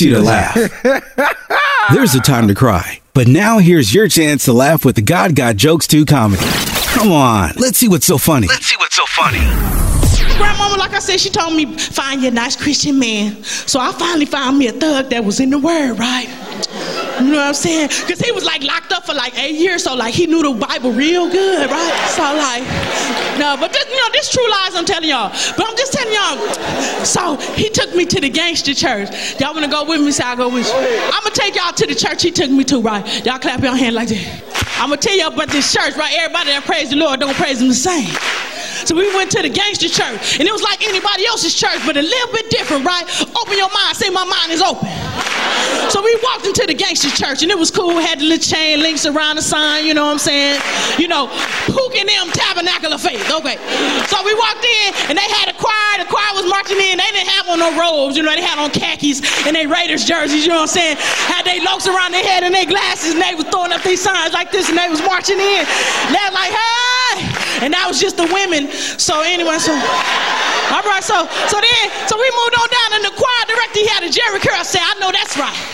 invites you to laugh. (laughs) There's a time to cry, but now here's your chance to laugh with the God Got Jokes 2 comedy. Come on, let's see what's so funny. Let's see what's so funny. Grandmama, like I said, she told me, find your nice Christian man. So I finally found me a thug that was in the word, right? You know what I'm saying? Because he was like locked up for like eight years, so like he knew the Bible real good, right? So like, no, but this this true lies I'm telling y'all. But I'm just telling y'all. So he took me to the gangster church. Y'all wanna go with me? So I'll go with you. I'm gonna take y'all to the church he took me to, right? Y'all clap your hand like that. I'm gonna tell y'all about this church, right? Everybody that praise the Lord don't praise him the same. So we went to the gangster church, and it was like anybody else's church, but a little bit different, right? Open your mind, say my mind is open. So we walked into the gangster church, and it was cool. Had the little chain links around the sign, you know what I'm saying? You know, Pook and them Tabernacle of Faith. Okay. So we walked in, and they had a choir. The choir was marching in. They didn't have on no robes, you know. They had on khakis and they Raiders jerseys, you know what I'm saying? Had they lokes around their head and their glasses, and they was throwing up these signs like this, and they was marching in. They like, hey! And that was just the women. So anyway, so all right, so so then so we moved on down, and the choir director he had a Jheri Curl said, I know that's right.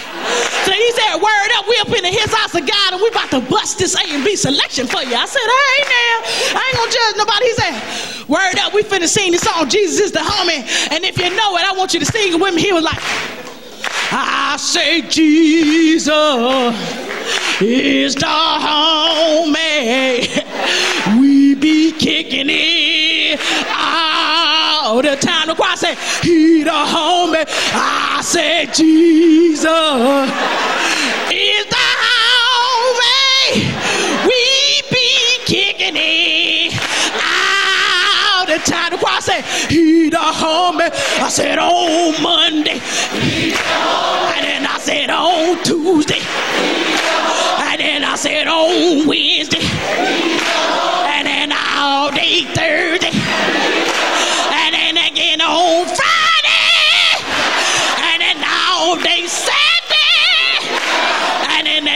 So he said, word up, we up in his house of God, and we about to bust this A and B selection for you. I said, hey now, I ain't gonna judge nobody. He said, word up, we finna sing the song, Jesus is the homie. And if you know it, I want you to sing it with me. He was like, I say Jesus is the homie. We be kicking it all the time. The choir say, He the homie. I say Jesus is the homie. We be kicking it all the time. The choir say, He the homie. I said on Monday. And then I said on Tuesday. And then I said on Wednesday. And then all day Thursday.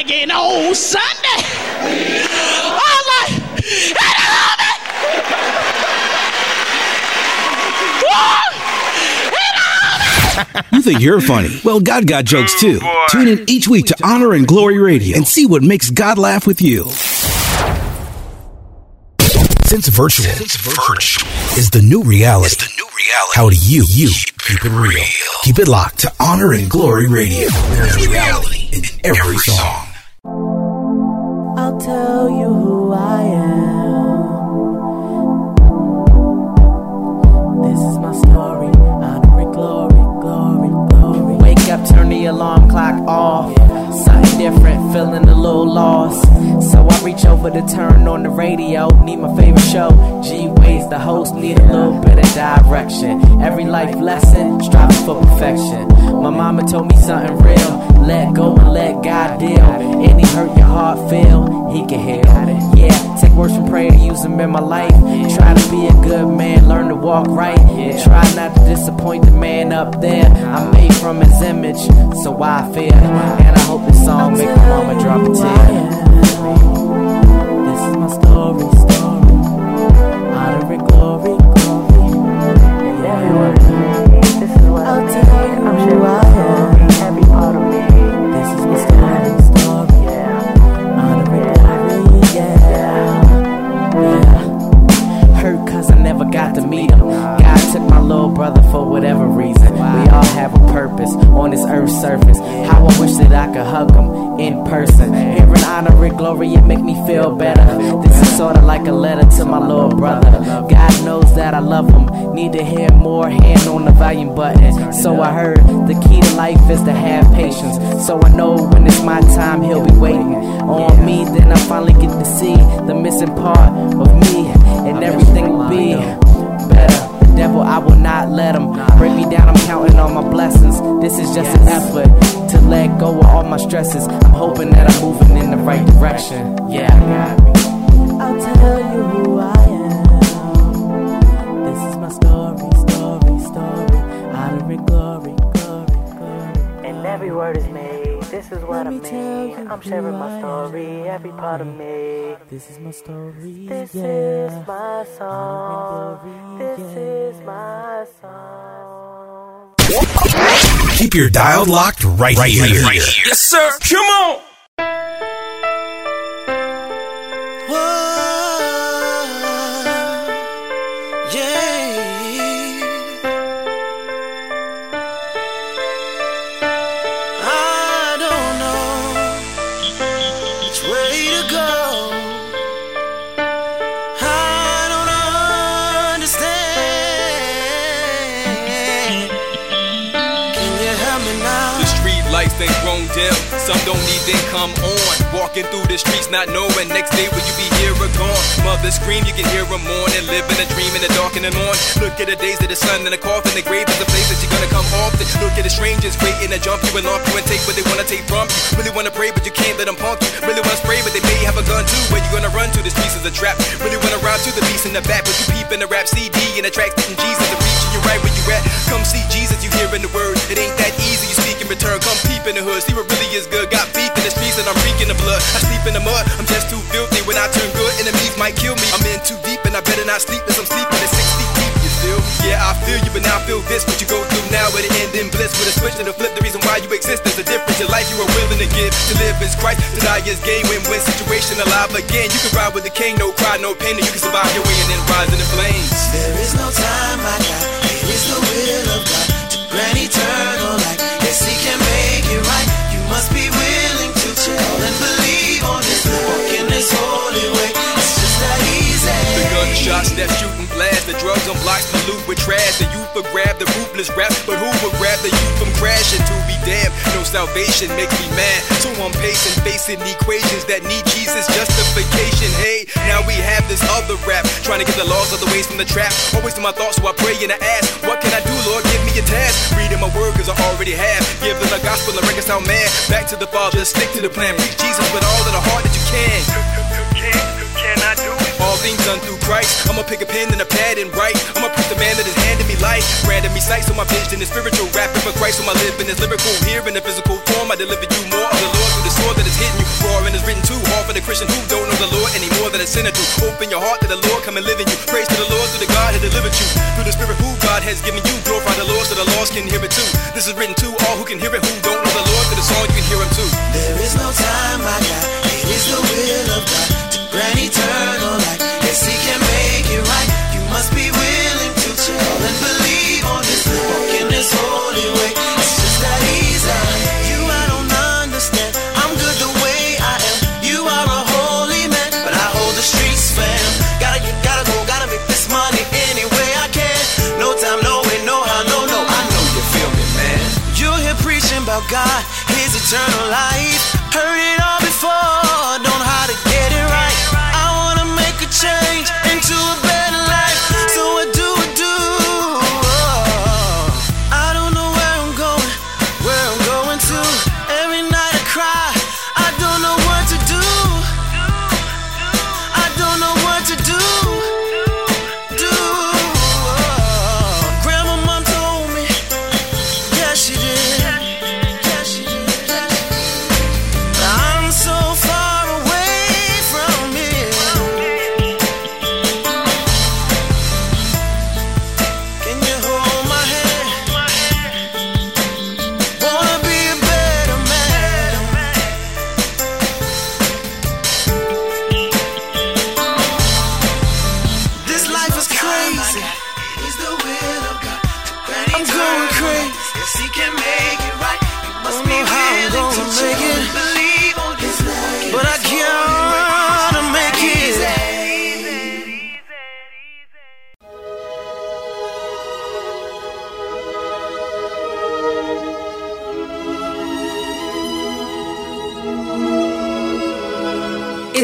Again on Sunday. I was like, and I love it. Woo! You think you're funny? Well, God got jokes too. Oh, Tune in each week to Honor and Glory Radio and see what makes God laugh with you. Since virtual, virtual is the new reality. the new reality. How do you, you keep it real? Keep it locked to Honor and Glory Radio. There's reality in every song. I'll tell you who I am. This is my story. Honor and glory, glory, glory. Wake up, turn the alarm clock off. Something different, feeling a little lost. So I reach over to turn on the radio. Need my favorite show. G Wade's, the host, need a little bit of direction. Every life lesson, striving for perfection. My mama told me something real. Let go and let God deal. Any hurt your heart feel, He can heal. Yeah, take words from prayer use them in my life. Try to be a good man, learn to walk right. And try not to disappoint the man up there. I'm made from His image, so I fear. And I hope this song make my mama drop a tear. This is my story, story. Honor and glory, glory. Yeah, this is what I'll tell you who I am. Every part of me. This is my story, story. Yeah. Honor and glory, yeah. Yeah. Hurt cause I never got to meet him. God took my little brother for whatever reason. We all have a purpose on this earth's surface. How I wish that I could hug him in person. Hearing honor and glory, it make me feel better. This is sorta like a letter to my little brother. God knows that I love him. Need to hear more, hand on the volume button. So I heard the key to life is to have patience. So I know when it's my time, he'll be waiting on me. Then I finally get to see the missing part of me, and everything will be better. The devil, I will not let him break me down. I'm counting on my blessings. This is just an effort to let go of all my stresses. I'm hoping that I'm moving in the right direction. Yeah. I'll tell you who I am. This is my story, story, story. Honor and glory, glory, glory. And every word is made. This is what I mean. I'm sharing my story, every part of me. This is my story. This yeah. is my song. This is my song. Keep your dial locked right, right here. Yes, sir. Come on. Then grown dim. Some don't even come on. Walking through the streets not knowing next day will you be here or gone. Mother scream, you can hear her mourning. Living a dream in the dark and the morning. Look at the days of the sun and the coffin. The grave is the place that you're gonna come often. Look at the strangers waiting to jump you and lump you and take what they wanna take from you. Really wanna pray, but you can't let them punk you. Really wanna spray, but they may have a gun too. Where you gonna run to? The streets is a trap. Really wanna ride to the beast in the back, but you peep in the rap CD and the tracks getting Jesus and reaching you You're right where you at. Come see Jesus, you hearing the word. It ain't that easy. You speak in return. Come peep in the hood, see what really is good. Got beef in the streets and I'm reeking the blood. I sleep in the mud. I'm just too filthy. When I turn good, enemies might kill me. I'm in too deep and I better not sleep as I'm sleeping at 60 deep. You feel? Yeah, I feel you, but now I feel this. What you go through now with the end in bliss. With a switch and a flip, the reason why you exist is a difference. Your life you are willing to give. To live is Christ, to die is gain. Win-win situation alive again. You can ride with the king, no cry, no pain, and you can survive your way and then rise in the flames. There is no time I got. It is the will of God to grant eternal life. Yes, He can make it right. You must be and believe on this walk in His holy way. Gunshots that shooting blast, the drugs on blocks pollute with trash. The youth will grab the ruthless rap, but who will grab the youth from crashing? To be damned, no salvation makes me mad. So I'm pacing, facing equations that need Jesus justification. Hey, now we have this other rap, trying to get the laws of the ways from the trap. Always in my thoughts, so I pray and I ask, what can I do, Lord? Give me a task. Reading my word, cause I already have. Give them the gospel and reconcile man. Back to the Father, stick to the plan. Preach Jesus with all of the heart that you can. Things done through Christ. I'ma pick a pen and a pad and write. I'ma put the man that has handed me life. Granted me sight, so my vision is spiritual. Rapping for Christ, so my living is lyrical. Here in the physical form, I deliver you more of the Lord through the sword that is hitting you. Roar and is written too hard for the Christian who don't know the Lord anymore than a sinner do. Open your heart to the Lord, come and live in you. Praise to the Lord through the God who delivered you. Through the Spirit who God has given you. Glorify the Lord so the lost can hear it too. This is written to all who can hear it who don't know the Lord. Through the song you can hear him too. There is no time I got. It is the will of God to grant eternal life. Eternal life. Heard it all before,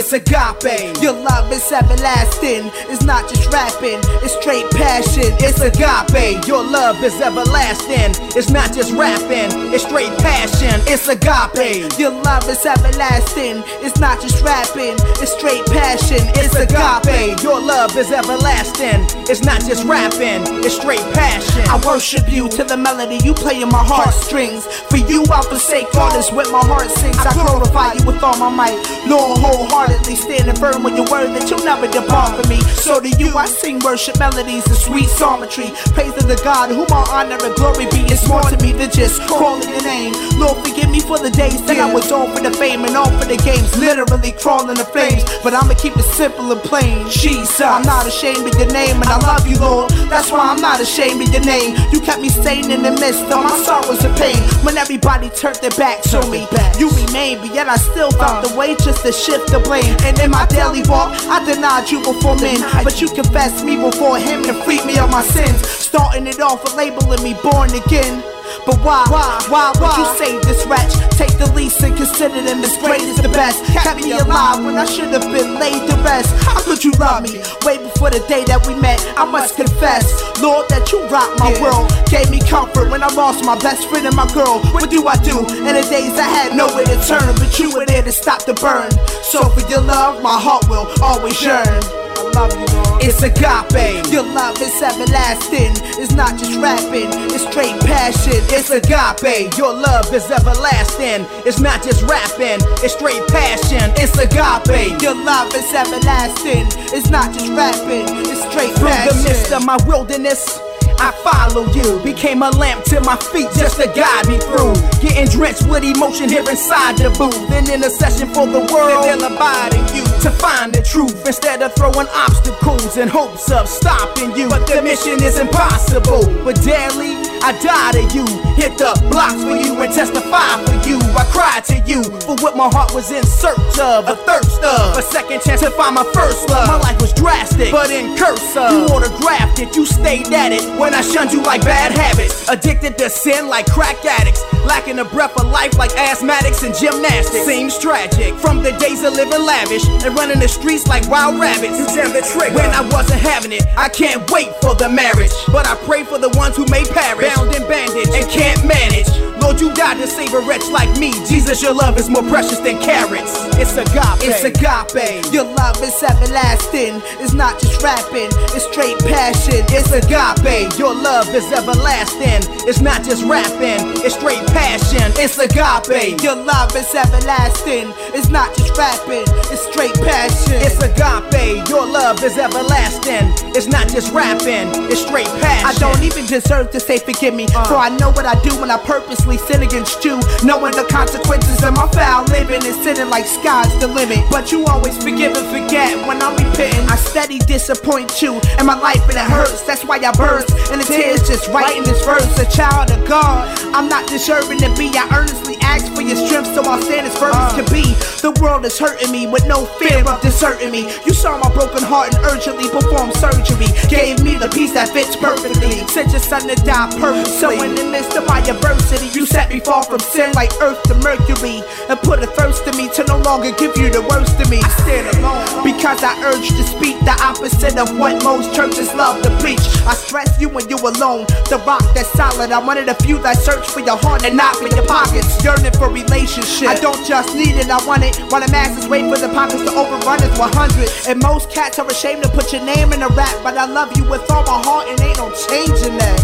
It's agape. Your love is everlasting. It's not just rapping, it's straight passion. It's agape. Your love is everlasting. It's not just rapping, it's straight passion. It's agape. Your love is everlasting. It's not just rapping, it's straight passion. It's agape. Your love is everlasting. It's not just rapping, it's straight passion. I worship you to the melody you play in my heartstrings. For you, I'll forsake all this with my heart sings. I glorify you with all my might. Lord, wholehearted wholeheartedly standing firm on your word that you'll never depart from me. So to you, I sing worship melodies and sweet psalmistry. Praise to the God whom all honor and glory be. It's more to me than just calling your name. Lord, forgive me for the days that I was all for the fame and all for the games, literally crawling the flames. But I'ma keep it simple and plain. Jesus, I'm not ashamed of your name, and I love you, Lord. That's why I'm not ashamed of your name. You kept me sane in the midst of my sorrows and pain. When everybody turned their backs on me, you remained, but yet I still found uh. the way just to shift the And in my daily walk, I denied you before men, but you confessed me before him and freed me of my sins. Starting it off with labeling me born again. But why, why, why would you save this wretch? Take the least and consider them as great as the best. Kept me alive when I should have been laid to rest. How could you love me? Way before the day that we met, I must confess, Lord, that you rocked my world. Gave me comfort when I lost my best friend and my girl. What do I do? In the days I had nowhere to turn, but you were there to stop the burn. So for your love, my heart will always yearn. Love you, Lord. It's agape. Your love is everlasting. It's not just rapping, it's straight passion. It's agape. Your love is everlasting. It's not just rapping, it's straight passion. It's agape. Your love is everlasting. It's not just rapping, it's straight Through passion. the midst of my wilderness, I follow you. Became a lamp to my feet just to guide me through. Getting drenched with emotion here inside the booth. An intercession for the world. And they'll abide in you to find the truth instead of throwing obstacles in hopes of stopping you. But the mission is impossible. But daily, I die to you. Hit the blocks for you and testify for you. I cry to you for what my heart was in search of. A thirst of a second chance to find my first love. My life was drastic, but in curse of. You autographed it, you stayed at it when I shunned you like bad habits. Addicted to sin like crack addicts. Lacking the breath of life like asthmatics and gymnastics. Seems tragic from the days of living lavish and running the streets like wild rabbits. You jammed the trigger when I wasn't having it. I can't wait for the marriage, but I pray for the ones who may perish, bound and bandaged and can't manage. Lord, you died to save a wretch like me. Jesus, your love is more precious than carats. It's agape. It's agape. Your love is everlasting. It's not just rapping, it's straight passion. It's agape. Your love is everlasting. It's not just rapping, it's straight passion. It's agape. Your love is everlasting. It's not just rapping, it's straight passion. It's agape. Your love is everlasting. It's not just rapping, it's straight passion. I don't even deserve to say forgive me, uh. for I know what I do when I purposely sin against you. Knowing the consequences of my foul living and sinning like sky's the limit. But you always forgive and forget when I'm repenting. I steady disappoint you, and my life and it hurts. That's why I burst, and the tears just writing this verse. A child of God, I'm not deserving to be. I earnestly ask for your strength, so I'll stand as firm as can be. The world is hurting me with no fear of deserting me. You saw my broken heart and urgently performed surgery. Gave me the peace that fits perfectly. Sent your son to die purposely. So in the midst of my adversity, you set me far from sin like earth to mercury. And put a thirst in me to no longer give you the worst of me. I stand alone because I urge to speak the opposite of what most churches love to preach. I stress you when you alone. The rock that's solid. I'm one of the few that search for your heart and not for your pockets. Yearning for relationship. I don't just need it, I want it. While the masses wait for the pockets to overrun us 100. And most cats are ashamed to put your name in a rap. But I love you with all my heart and ain't no changing that.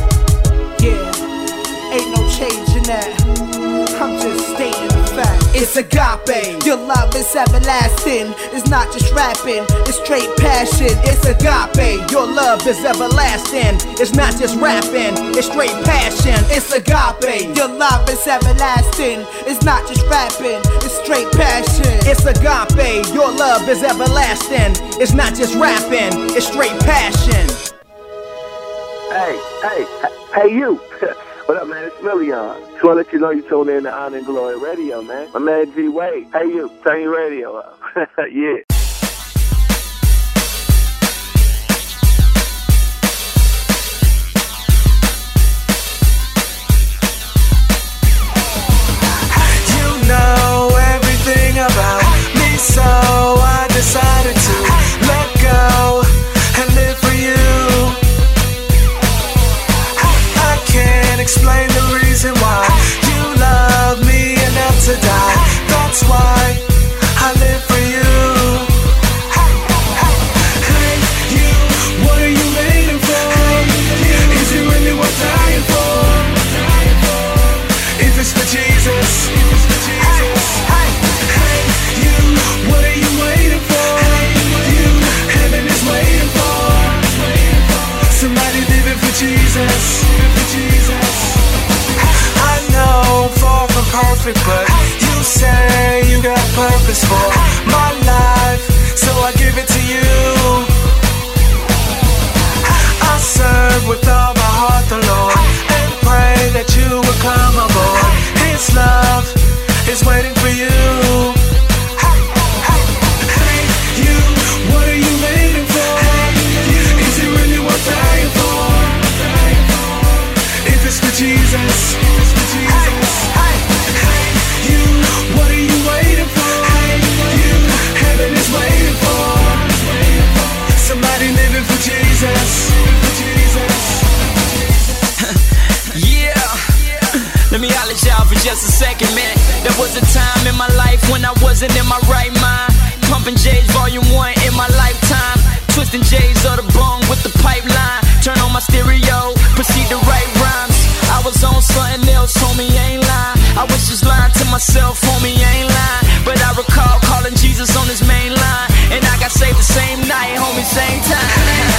Yeah, ain't no changing that. I'm just stating the fact. It's agape. Your love is everlasting. It's not just rapping, it's straight passion. It's agape. Your love is everlasting. It's not just rapping, it's straight passion. It's agape. Your love is everlasting. It's not just rapping, it's straight passion. It's agape. Your love is everlasting. It's not just rapping, it's straight passion. Hey, hey, hey, you. (laughs) what up, man? It's Million. Uh, just want to let you know you tuned in to Honor and Glory Radio, man. My man G Wade. Hey, you. Turn your radio up. (laughs) yeah. You know everything about me, so I decided to That's why Jesus for my life, so I give it to you. I serve with all my heart the Lord and pray that you will come aboard. His love is waiting for you. Just a second, man. There was a time in my life when I wasn't in my right mind. Pumping J's volume one in my lifetime. Twisting J's of the bone with the pipeline. Turn on my stereo, proceed to write rhymes. I was on something else, homie, ain't lying. I was just lying to myself, homie, ain't lying. But I recall calling Jesus on his main line. And I got saved the same night, homie, same time.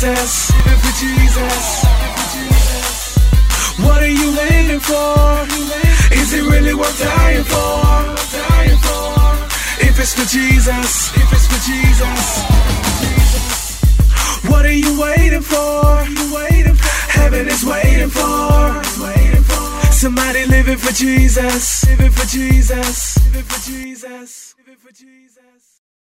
Jesus, living for Jesus. What are you waiting for? Is it really worth dying for? If it's for Jesus, if it's for Jesus. What are you waiting for? Heaven is waiting for. Somebody living living for Jesus, living for Jesus, living for Jesus.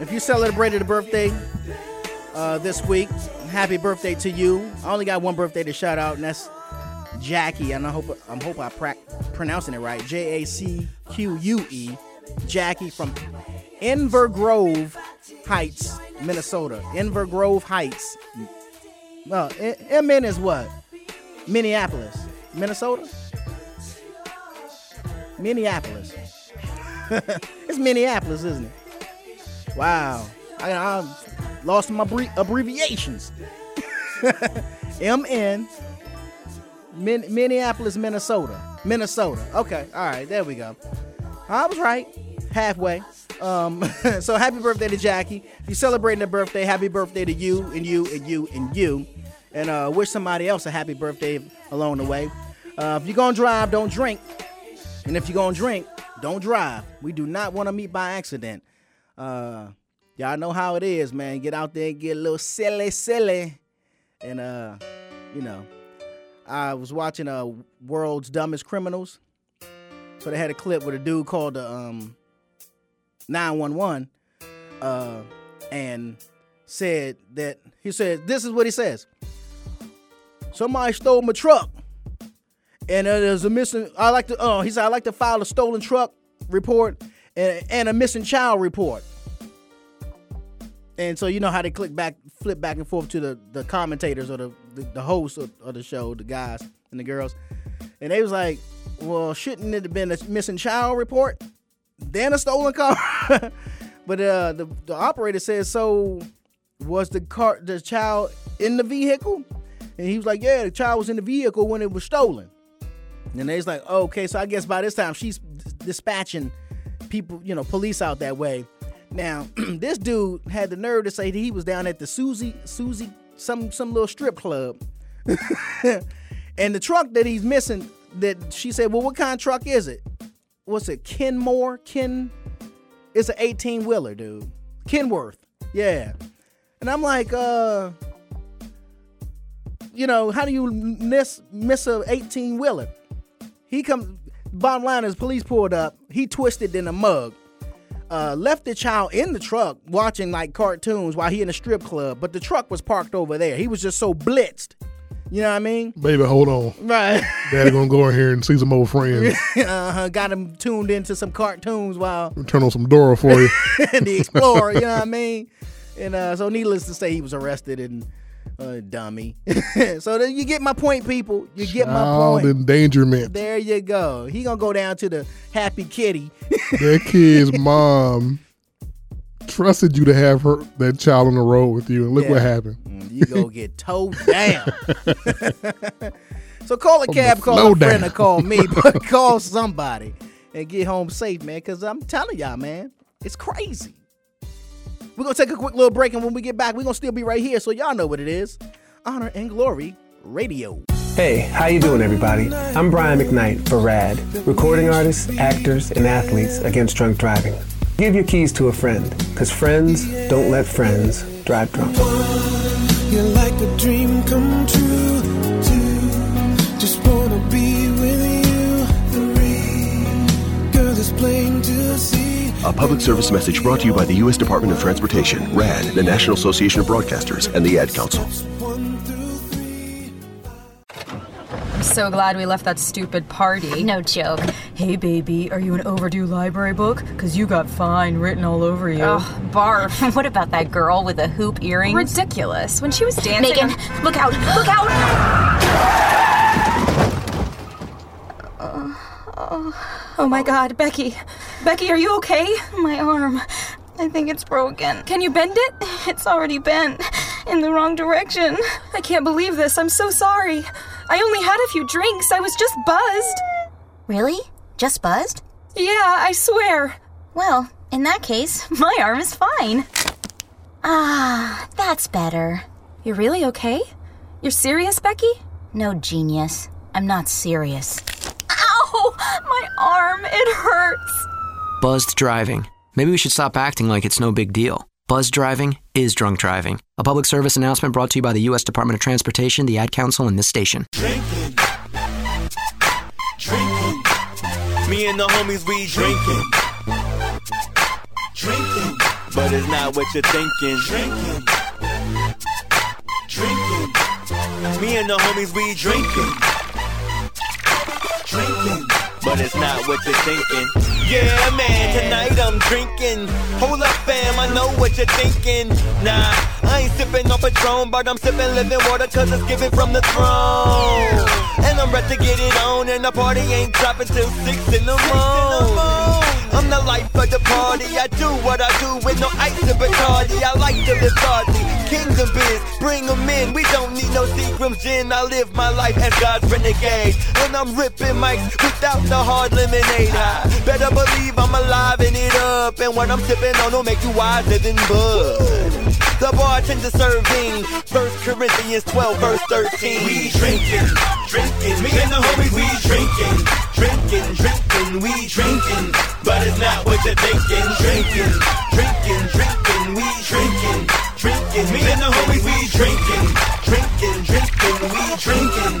if you celebrated a birthday uh this week, happy birthday to you. I only got one birthday to shout out, and that's Jackie. And I hope I'm hope I pra- pronouncing it right. J A C Q U E. Jackie from Inver Grove Heights, Minnesota. Inver Grove Heights. Well, I- MN is what? Minneapolis, Minnesota. Minneapolis. (laughs) it's Minneapolis, isn't it? Wow. I, I lost my bre- abbreviations. (laughs) MN. Min- Minneapolis, Minnesota. Minnesota. Okay. All right. There we go. I was right. Halfway. Um, (laughs) so happy birthday to Jackie. If you're celebrating a birthday, happy birthday to you and you and you and you. And uh, wish somebody else a happy birthday along the way. Uh, if you're going to drive, don't drink. And if you're going to drink, don't drive. We do not want to meet by accident. Uh, y'all know how it is, man. Get out there and get a little silly, silly. And, uh, you know, I was watching uh, World's Dumbest Criminals. So they had a clip with a dude called the um, 911 uh, and said that he said, This is what he says. Somebody stole my truck. And uh, there's a missing. I like to. Oh, he said I like to file a stolen truck report and, and a missing child report. And so you know how they click back, flip back and forth to the, the commentators or the the, the hosts of, of the show, the guys and the girls, and they was like, "Well, shouldn't it have been a missing child report, then a stolen car?" (laughs) but uh, the the operator says, "So was the car the child in the vehicle?" And he was like, "Yeah, the child was in the vehicle when it was stolen." And they was like, okay, so I guess by this time she's dispatching people, you know, police out that way. Now, (clears throat) this dude had the nerve to say that he was down at the Susie, Susie, some some little strip club. (laughs) and the truck that he's missing, that she said, well, what kind of truck is it? What's it? Kenmore? Ken? It's an 18 wheeler, dude. Kenworth. Yeah. And I'm like, uh, you know, how do you miss miss a 18 wheeler? He comes. Bottom line is, police pulled up. He twisted in a mug. Uh, left the child in the truck watching like cartoons while he in a strip club, but the truck was parked over there. He was just so blitzed. You know what I mean? Baby, hold on. Right. Daddy gonna go in here and see some old (laughs) friends. uh-huh. Got him tuned into some cartoons while Turn on some Dora for you. And (laughs) the Explorer. You know what I mean? And uh, so, needless to say, he was arrested and uh, dummy. (laughs) so then you get my point, people. You get my Child point. endangerment. There you go. He gonna go down to the Happy Kitty. (laughs) that kid's mom trusted you to have her that child on the road with you, and look what happened. You go get towed down. (laughs) so call a cab, call a friend, down. or call me, but call somebody and get home safe, man. Cause I'm telling y'all, man, it's crazy. We're gonna take a quick little break, and when we get back, we're gonna still be right here, so y'all know what it is. Honor and Glory Radio. Hey, how you doing everybody? I'm Brian McKnight for RAD, recording artists, actors, and athletes against drunk driving. Give your keys to a friend, because friends don't let friends drive drunk. You're like a dream come true. A public service message brought to you by the U.S. Department of Transportation, RAD, the National Association of Broadcasters, and the Ad Council. I'm so glad we left that stupid party. No joke. Hey, baby, are you an overdue library book? Because you got fine written all over you. Oh, barf. (laughs) what about that girl with the hoop earrings? Ridiculous. When she was dancing. Megan, look out! Look out! Uh, Oh, oh my god, Becky. Becky, are you okay? My arm. I think it's broken. Can you bend it? It's already bent. In the wrong direction. I can't believe this. I'm so sorry. I only had a few drinks. I was just buzzed. Really? Just buzzed? Yeah, I swear. Well, in that case, my arm is fine. Ah, that's better. You're really okay? You're serious, Becky? No, genius. I'm not serious. Ow! My arm, it hurts. Buzzed driving. Maybe we should stop acting like it's no big deal. Buzzed driving is drunk driving. A public service announcement brought to you by the U.S. Department of Transportation, the Ad Council, and this station. Drinking. Drinking. Me and the homies, we drinking. Drinking. But it's not what you're thinking. Drinking. Drinking. Me and the homies, we drinking. Drinking. But it's not what you're thinking. Yeah, man, tonight I'm drinking. Hold up, fam, I know what you're thinking. Nah, I ain't sipping on Patron, but I'm sipping living water cause it's given from the throne. And I'm ready to get it on, and the party ain't dropping till 6 in the morning. I'm the life of the party. I do what I do with no ice and Bacardi. I like to live godly. Kingdom biz, bring 'em in. We don't need no Seagram's gin. I live my life as God's renegade. When I'm ripping mics without the hard lemonade. I better believe I'm alive and it up. And what I'm sipping on will make you wiser than Bud. The bartender serving. First Corinthians 12, verse 13. We drinking, drinking. Me and the homies, we drinking, drinking, drinking. We drinking, but it's not what you're thinking. Drinking, drinking, drinking. We drinking, drinking. Me and the homies, we drinking, drinking, drinking. We drinking,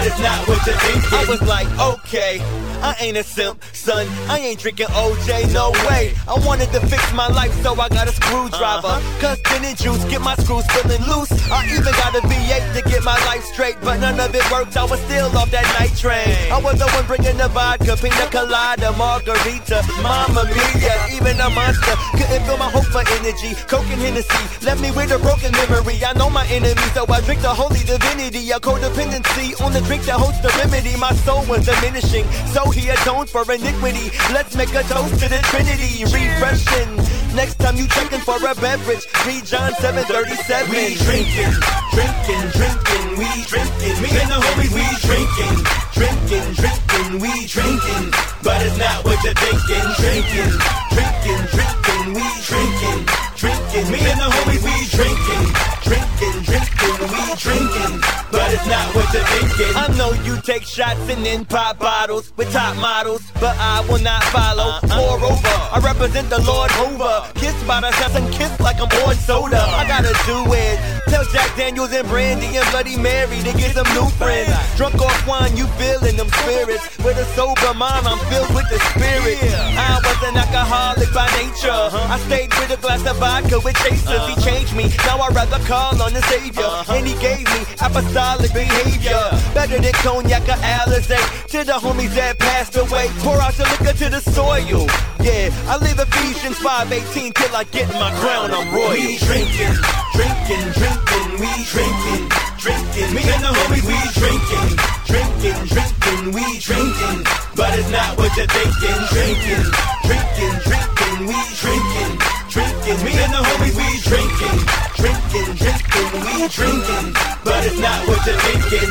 but it's not what you're thinking. I was like, okay, I ain't a simp, son. I ain't drinking OJ, no way. I wanted to fix my life, so I got a screwdriver. Uh-huh. Cause gin and juice, get my screws feeling loose. I even got a V8 to get my life straight, but none of it worked. I was still off that night train. I was the one bringing the vodka, pina colada, margarita, mama mia, even a monster. Couldn't feel my hope for energy. Coke and Hennessy left me with a broken memory. I know my enemy, so I drink the holy divinity. A codependency on the drink that holds the remedy. My soul was diminishing, so he atoned for iniquity. Let's make a toast to the Trinity, refreshing. next time you checking for a beverage. Read John 737. We drinking, drinking, drinking, we drinking. Me and the homies, we drinking, drinking, drinking, we drinking. But it's not what you're thinking. Drinking, drinking, drinking, we drinking, drinking. Me and the homies, we drinking, drinking, drinking, we drinking. But it's not what you're thinking. I know you take shots and then pop bottles with top models, but I will not follow. Uh-uh. Moreover, I represent the Lord Hoover. Kiss by the shots and kiss like I'm on soda. I gotta do it. Tell Jack Daniels and Brandy and Bloody Mary to get some new friends. Drunk off wine, you feeling them spirits. With a sober mind, I'm filled with the spirit. I was an alcoholic by nature. Uh-huh. I stayed with a glass of vodka with chasers. He uh-huh. changed me. Now I rather call on the Savior. Uh-huh. And he gave me apostolic behavior. Better than cognac or Alizé. To the homies that passed away. Pour out your liquor to the soil. Yeah, I live Ephesians 5:18 till I get my crown. I'm royal. We drinking, drinking, drinking. We drinking, drinking. Me and the homies, we drinking, drinking, drinking. We drinking, but it's not what you're thinking. Drinking, drinking, drinking. We drinking, drinking. Me and the homies, we drinking, drinking, drinking. We drinking, but it's not what you're thinking.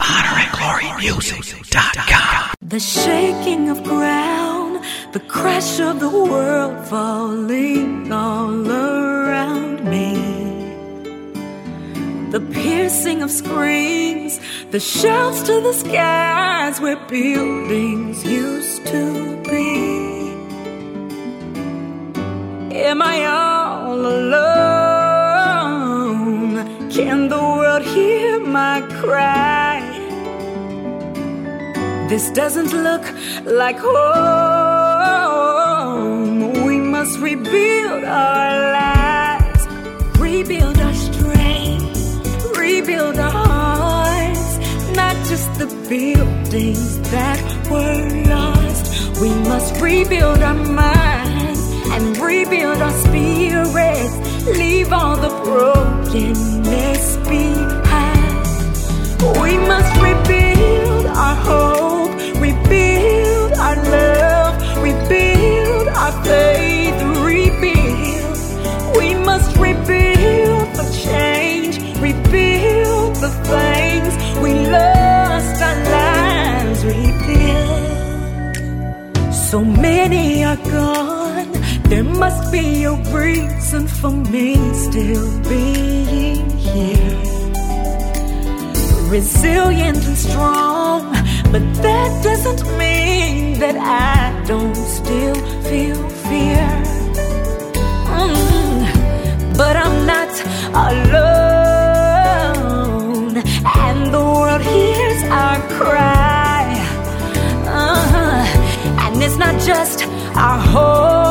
HonorandGloryMusic.com. The shaking of ground, the crash of the world falling all around me. The piercing of screams, the shouts to the skies where buildings used to be. Am I all alone? Can the world hear my cry? This doesn't look like home. We must rebuild our lives, rebuild our strength, rebuild our hearts, not just the buildings that were lost. We must rebuild our minds and rebuild our spirits, leave all the brokenness behind. We must rebuild our hope, rebuild our love, rebuild our faith, rebuild. We must rebuild the change, rebuild the things we lost, our lives. Rebuild. So many are gone, there must be a reason for me still being here resilient and strong, but that doesn't mean that I don't still feel fear. Mm, But I'm not alone, and the world hears our cry. Uh-huh. And it's not just our homes,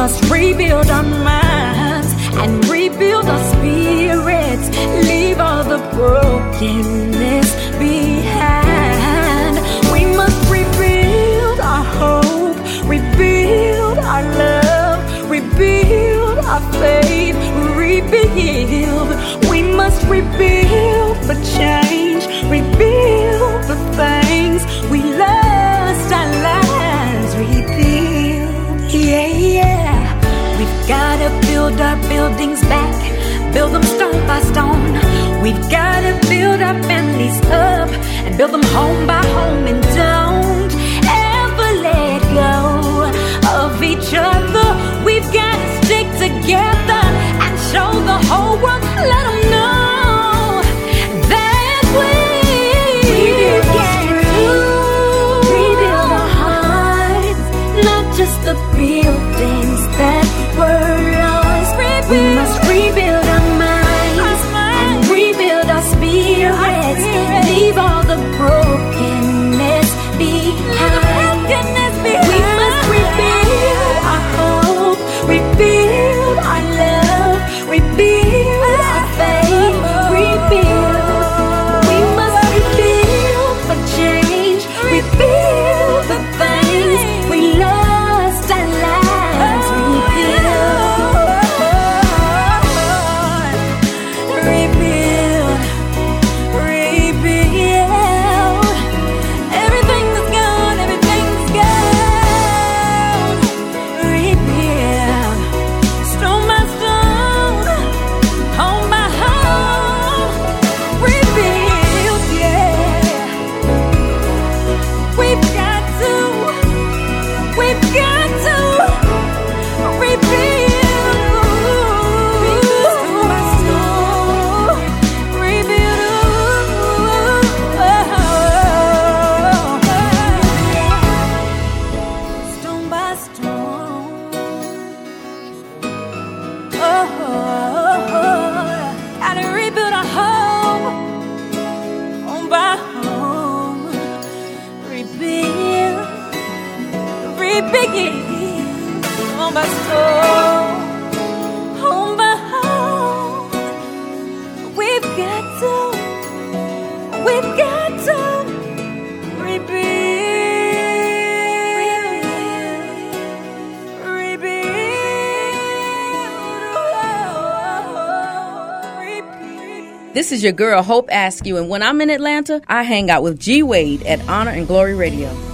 must rebuild our minds and rebuild our spirits, leave all the brokenness behind. We must rebuild our hope, rebuild our love, rebuild our faith, rebuild. We must rebuild the change, build our buildings back, build them stone by stone. We've gotta build our families up and build them home by home and don't ever let go of each other. We've gotta stick together and show the whole world, let them is your girl, Hope Askew, and when I'm in Atlanta, I hang out with G Wade at Honor and Glory Radio.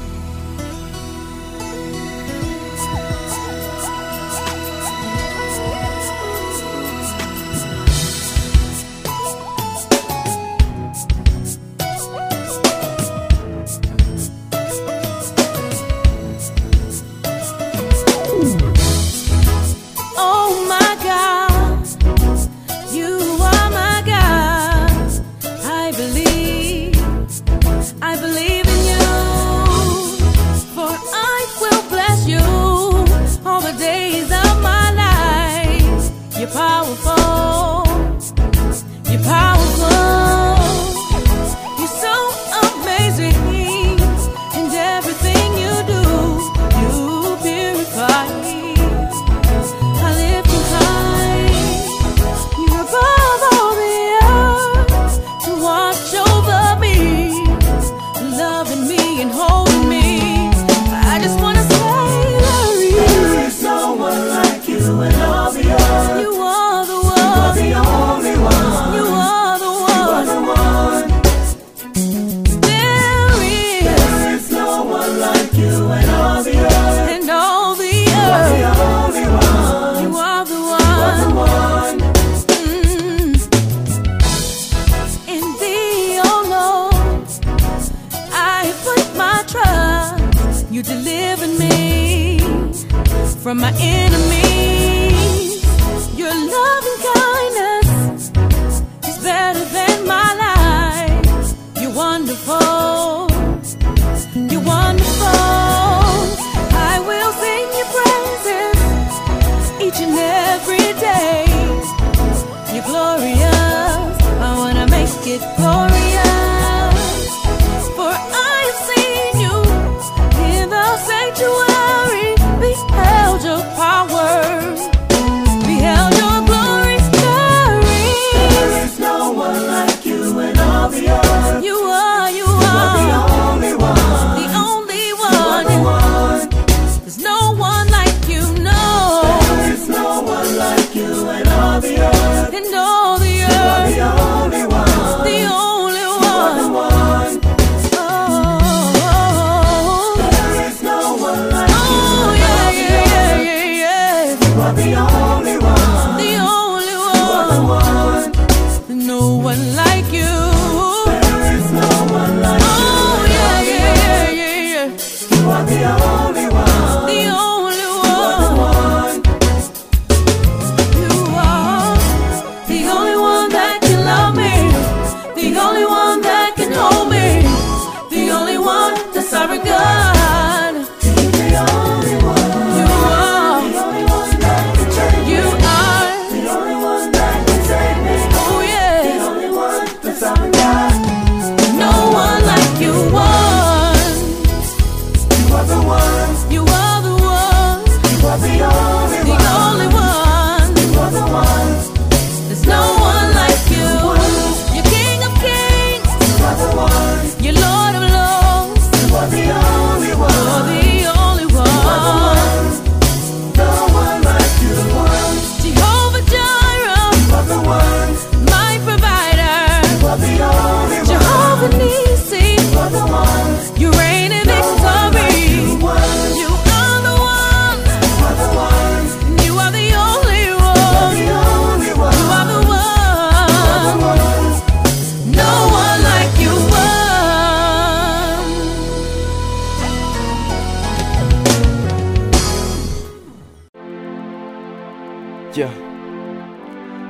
Yeah.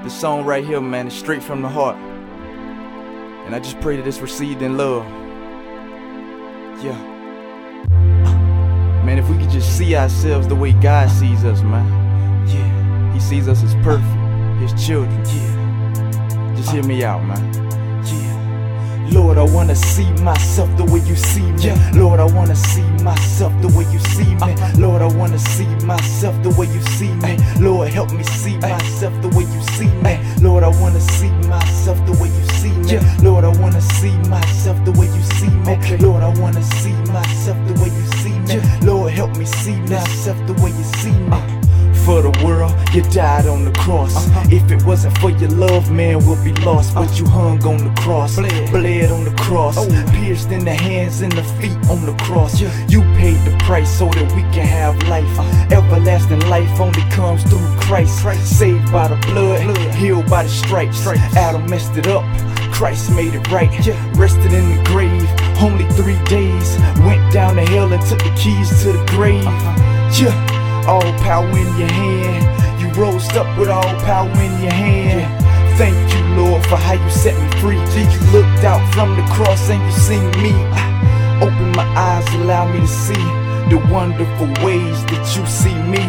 This song right here, man, is straight from the heart. And I just pray that it's received in love. Yeah. Man, if we could just see ourselves the way God sees us, man. Yeah. He sees us as perfect, His children. Yeah. Just hear me out, man. Lord, I wanna see myself the way you see me. Lord, I wanna see myself the way you see me. Uh-huh. Lord, I wanna see myself the way you see me. Lord, help me see myself the way you see me. Lord, I wanna see myself the way you see me. Lord, I wanna see myself the way you see me. Lord, I wanna see myself the way you see me. Lord, help me see myself the way you see me. For the world, you died on the cross. If it wasn't for your love, man, we'll be lost. But you hung on the cross, bled, on the cross, oh. pierced in the hands and the feet on the cross. Yeah. You paid the price so that we can have life. Everlasting life only comes through Christ. Saved by the blood, healed by the stripes. Adam messed it up. Christ made it right. Yeah. Rested in the grave, only three days. Went down to hell and took the keys to the grave. Yeah, all power in your hand. You rose up with all power in your hand. Thank you, Lord, for how you set me free. You looked out from the cross and you seen me. Open my eyes, allow me to see the wonderful ways that you see me.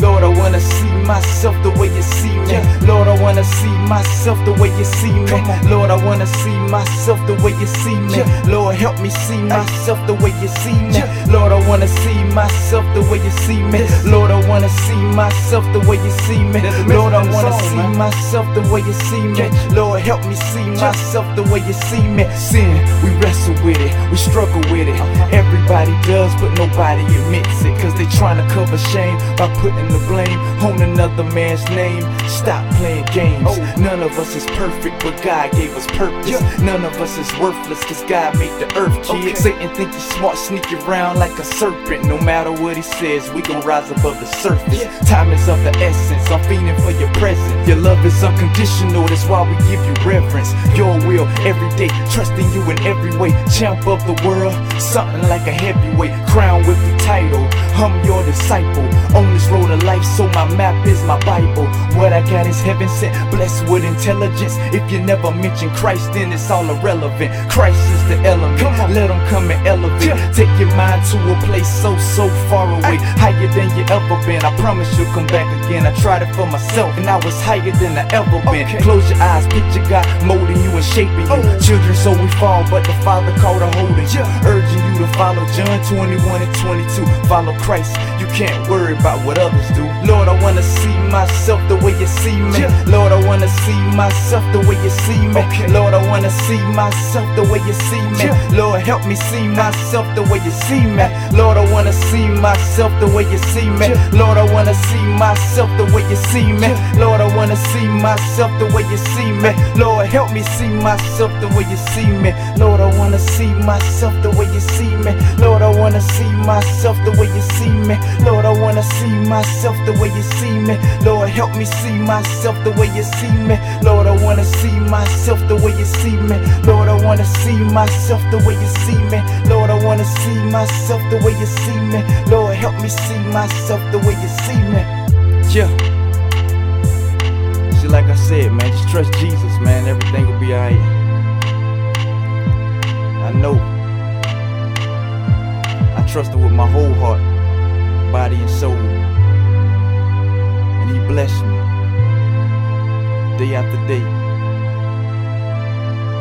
Lord, I wanna see myself the way you see me. Lord, I wanna see myself the way you see me. Lord, I wanna see myself the way you see me. Lord, help me see myself the way you see me. Lord, I wanna see myself the way you see me. Lord, I wanna see myself the way you see me. Lord, I wanna see myself the way you see me. Lord, help me see myself the way you see me. Sin, we wrestle with it, we struggle with it. Everybody does, but nobody admits it. Cause they trying to cover shame by putting the blame on another man's name. Stop playing games. None of us is perfect, but God gave us purpose. None of us is worthless, cause God made the earth, kid. Satan think he's smart, sneak around like a serpent. No matter what he says, we gon' rise above the surface. Time is of the essence, I'm feeling for your presence. Your love is unconditional, that's why we give you reverence. Your will every day, trusting you in every way. Champ of the world, something like a heavyweight. Crown with the title, I'm your disciple. On this road of life, so my map is my Bible. What I got is heaven sent, blessed with intelligence. If you never mention Christ, then it's all irrelevant. Christ is the element, let him come and elevate. Take your mind to a place so, so far away. Higher than you ever been. I promise you'll come back again. I tried it for myself, and I was higher than I ever been. Close your eyes, picture God molding you and shaping you. Oh. Children, so we fall, but the Father called a holding you. Urging you to follow John 21 and 22. Follow Christ, you can't worry about what others do. Lord, I wanna see myself the way you see me. Lord, I wanna see myself the way you see me. Lord, I wanna see myself the way you see me. Lord, help me see myself the way you see me. Lord, I wanna see myself the way you see me. Lord, I wanna see myself the way you see me. Lord, I wanna see myself the way you see me. Lord, help me see myself the way you see me. Lord, I wanna see myself the way you see me. Lord, I wanna see myself the way you see me. Lord, I wanna see myself the way you see me. Lord, help me see myself the way you see me. Lord, I wanna see myself the way you see me. Lord, I wanna see myself the way you see me. Lord, I wanna see myself the way you see me. Lord, help me see myself the way you see me. Yeah. See, like I said, man, just trust Jesus, man. Everything will be alright. I know. I trust him with my whole heart, body, and soul. Blessed me day after day.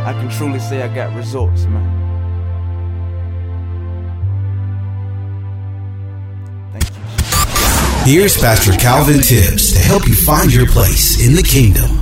I can truly say I got results, man. Here's Pastor Calvin Tibbs to help you find your place in the kingdom.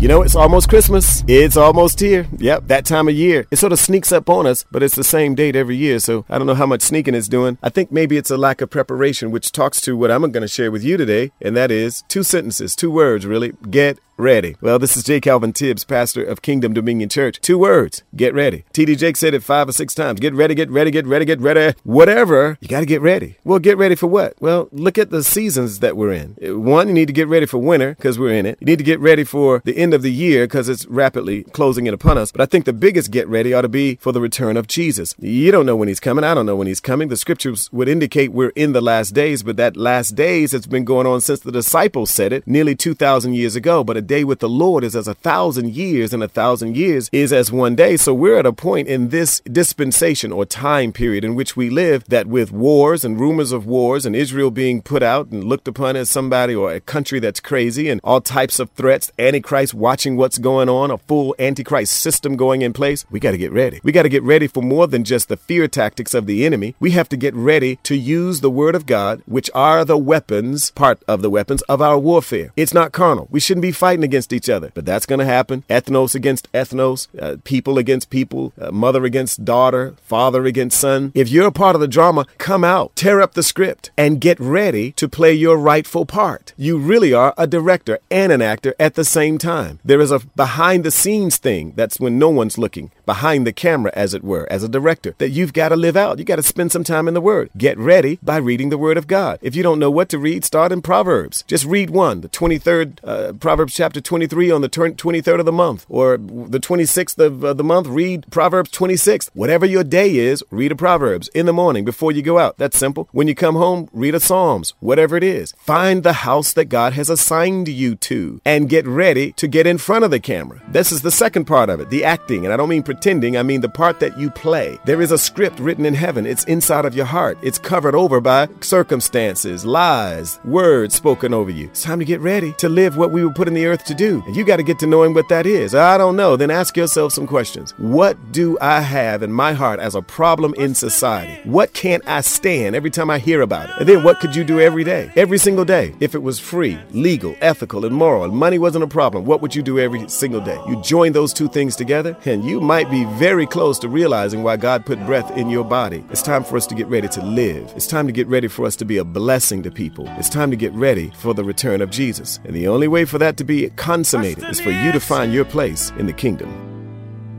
You know, it's almost Christmas. It's almost here. Yep, that time of year. It sort of sneaks up on us, but it's the same date every year, so I don't know how much sneaking it's doing. I think maybe it's a lack of preparation, which talks to what I'm going to share with you today, and that is two sentences, two words, really. Get ready. Well, this is J. Calvin Tibbs, pastor of Kingdom Dominion Church. Two words, get ready. TD Jake said it five or six times. Get ready, get ready, get ready, get ready. Whatever, you got to get ready. Well, get ready for what? Well, look at the seasons that we're in. One, you need to get ready for winter because we're in it. You need to get ready for the end of the year because it's rapidly closing in upon us. But I think the biggest get ready ought to be for the return of Jesus. You don't know when he's coming. I don't know when he's coming. The scriptures would indicate we're in the last days, but that last days has been going on since the disciples said it nearly 2,000 years ago. But a day with the Lord is as a thousand years, and a thousand years is as one day. So we're at a point in this dispensation or time period in which we live that with wars and rumors of wars and Israel being put out and looked upon as somebody or a country that's crazy and all types of threats, Antichrist watching what's going on, a full Antichrist system going in place, we got to get ready. We got to get ready for more than just the fear tactics of the enemy. We have to get ready to use the word of God, which are the weapons, part of the weapons of our warfare. It's not carnal. We shouldn't be fighting against each other, but that's going to happen. Ethnos against ethnos, uh, people against people, uh, mother against daughter, father against son. If you're a part of the drama, come out, tear up the script, and get ready to play your rightful part. You really are a director and an actor at the same time. There is a behind the scenes thing. That's when no one's looking, behind the camera, as it were, as a director, that you've got to live out. You got to spend some time in the Word. Get ready by reading the Word of God. If you don't know what to read, start in Proverbs. Just read one, the 23rd, uh, Proverbs chapter 23 on the 23rd of the month, or the 26th of the month, read Proverbs 26. Whatever your day is, read a Proverbs in the morning before you go out. That's simple. When you come home, read a Psalms, whatever it is. Find the house that God has assigned you to and get ready to get in front of the camera. This is the second part of it, the acting. And I don't mean pretending, I mean the part that you play. There is a script written in heaven, it's inside of your heart, it's covered over by circumstances, lies, words spoken over you. It's time to get ready to live what we were put in the earth to do. And you got to get to knowing what that is. I don't know. Then ask yourself some questions. What do I have in my heart as a problem in society? What can't I stand every time I hear about it? And then what could you do every day? Every single day. If it was free, legal, ethical, and moral, and money wasn't a problem, what would you do every single day? You join those two things together, and you might be very close to realizing why God put breath in your body. It's time for us to get ready to live. It's time to get ready for us to be a blessing to people. It's time to get ready for the return of Jesus. And the only way for that to be consummated is for you to find your place in the kingdom.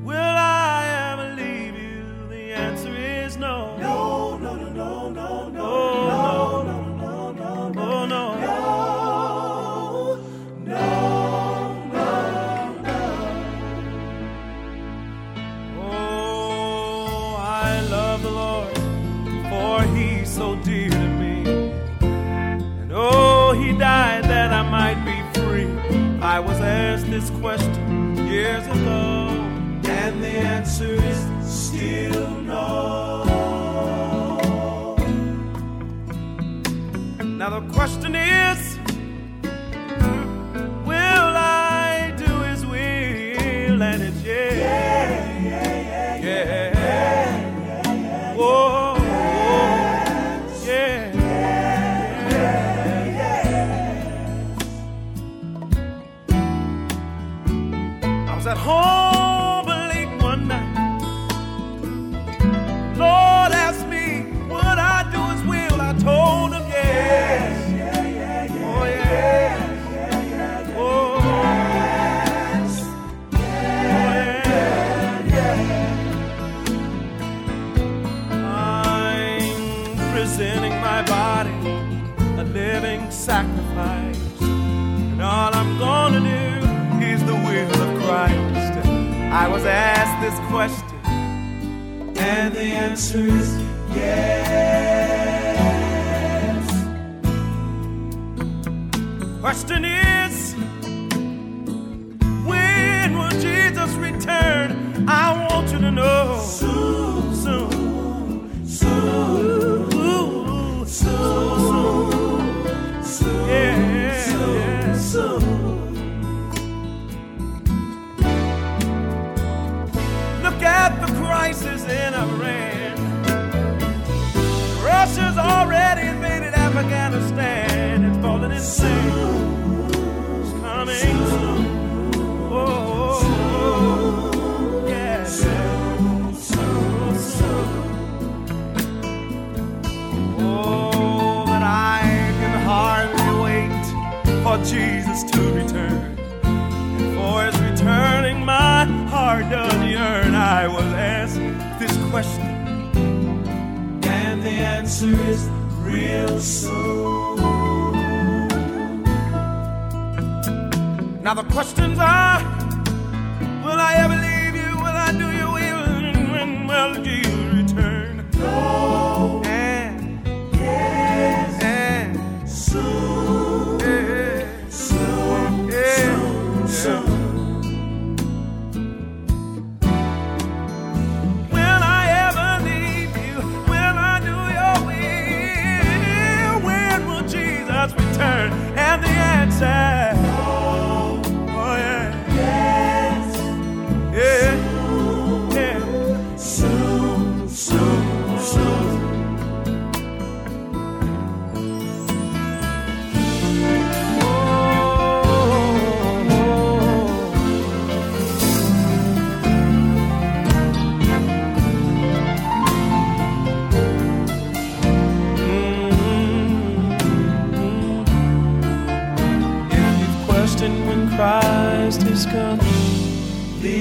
Will I ever leave you? The answer is no. No, no, no, no, no, no. No, no, no, no, no, no. Oh, I love the Lord, for He's so dear to me. Answer is still no. Now the question is, this question, and the answer is yes. Question is, Jesus to return. And for his returning, my heart does yearn. I was asked this question, and the answer is real soon. Now the questions are, will I ever leave you? Will I do you will? And when will Jesus return? No.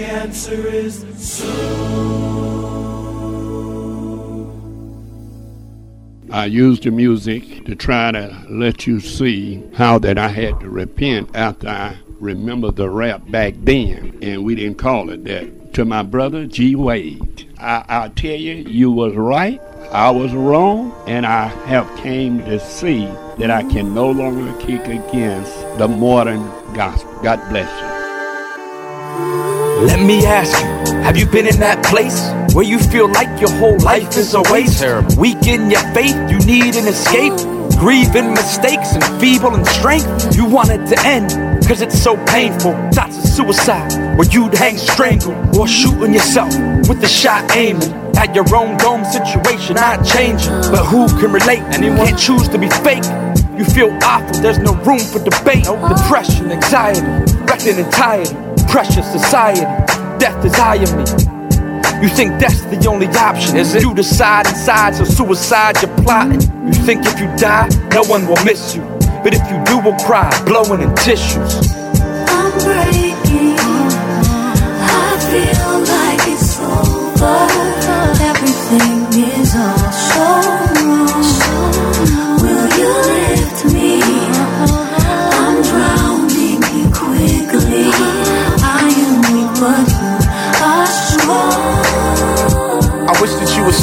Answer is I used the music to try to let you see how that I had to repent after I remember the rap back then, and we didn't call it that. To my brother G Wade, I, I tell you, you was right, I was wrong, and I have came to see that I can no longer kick against the modern gospel. God bless you. Let me ask you, have you been in that place where you feel like your whole life is a waste? Weak in your faith, you need an escape. Grieving mistakes and feeble in strength. You want it to end, cause it's so painful. Thoughts of suicide, where you'd hang strangled, or shooting yourself with the shot aiming at your own dome situation. Not changing, but who can relate? Anyone can't choose to be fake. You feel awful, there's no room for debate. Depression, anxiety, wrecked and tired. Precious society, death is desire me. You think that's the only option? Is it? You decide inside, so suicide you're plotting. You think if you die, no one will miss you. But if you do, we'll cry, blowing in tissues. I'm breaking. I feel like it's over. Everything is all so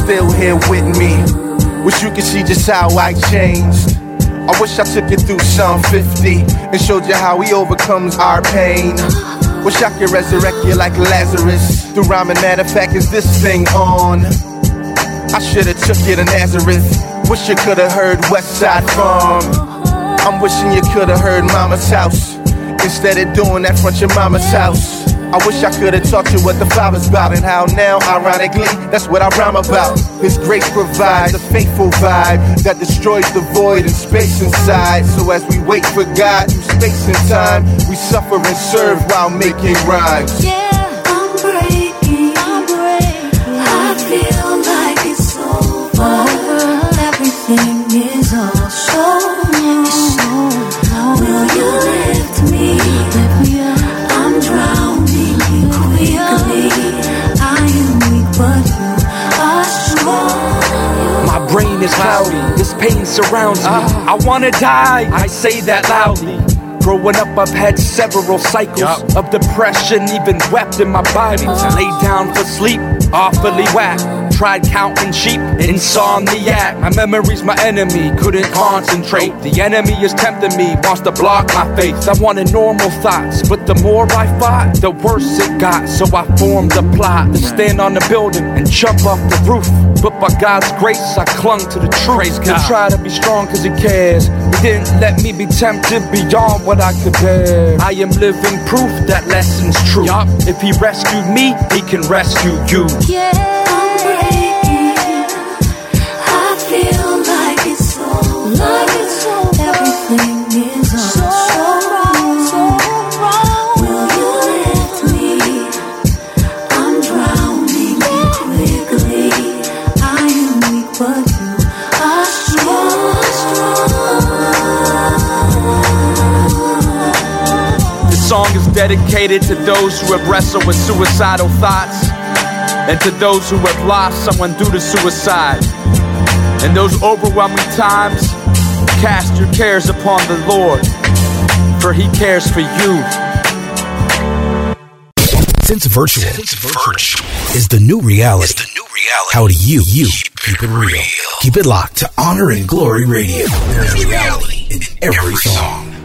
still here with me. Wish you could see just how I changed. I wish I took you through Psalm 50 and showed you how he overcomes our pain. Wish I could resurrect you like Lazarus through rhyming. Matter of fact, is this thing on? I should've took you to Nazareth. Wish you could've heard West Side Farm. I'm wishing you could've heard Mama's house instead of doing that front your mama's house. I wish I could've taught you what the Father's about and how now, ironically, that's what I rhyme about. His grace provides a faithful vibe that destroys the void and space inside. So as we wait for God through space and time, we suffer and serve while making rhymes. Yeah, feel like it's over. Everything brain is cloudy, this pain surrounds me. Ah. I wanna die, I say that loudly. Growing up, I've had several cycles of depression, even wept in my body. Laid down for sleep, awfully whack. Tried counting sheep, insomniac. My memory's my enemy, couldn't concentrate. The enemy is tempting me, wants to block my faith. I wanted normal thoughts, but the more I fought, the worse it got. So I formed a plot to stand on the building and jump off the roof. But by God's grace, I clung to the truth. To try to be strong cause He cares. He didn't let me be tempted beyond what I could bear. I am living proof that lesson's true. If He rescued me, He can rescue you. Yeah, I'm breaking. I feel like it's over. Like dedicated to those who have wrestled with suicidal thoughts and to those who have lost someone due to suicide. In those overwhelming times, cast your cares upon the Lord, for He cares for you. Since virtual, virtual is the new reality. the new reality. How do you, you keep it real? Keep it locked to Honor and Glory Radio. There's reality in every song.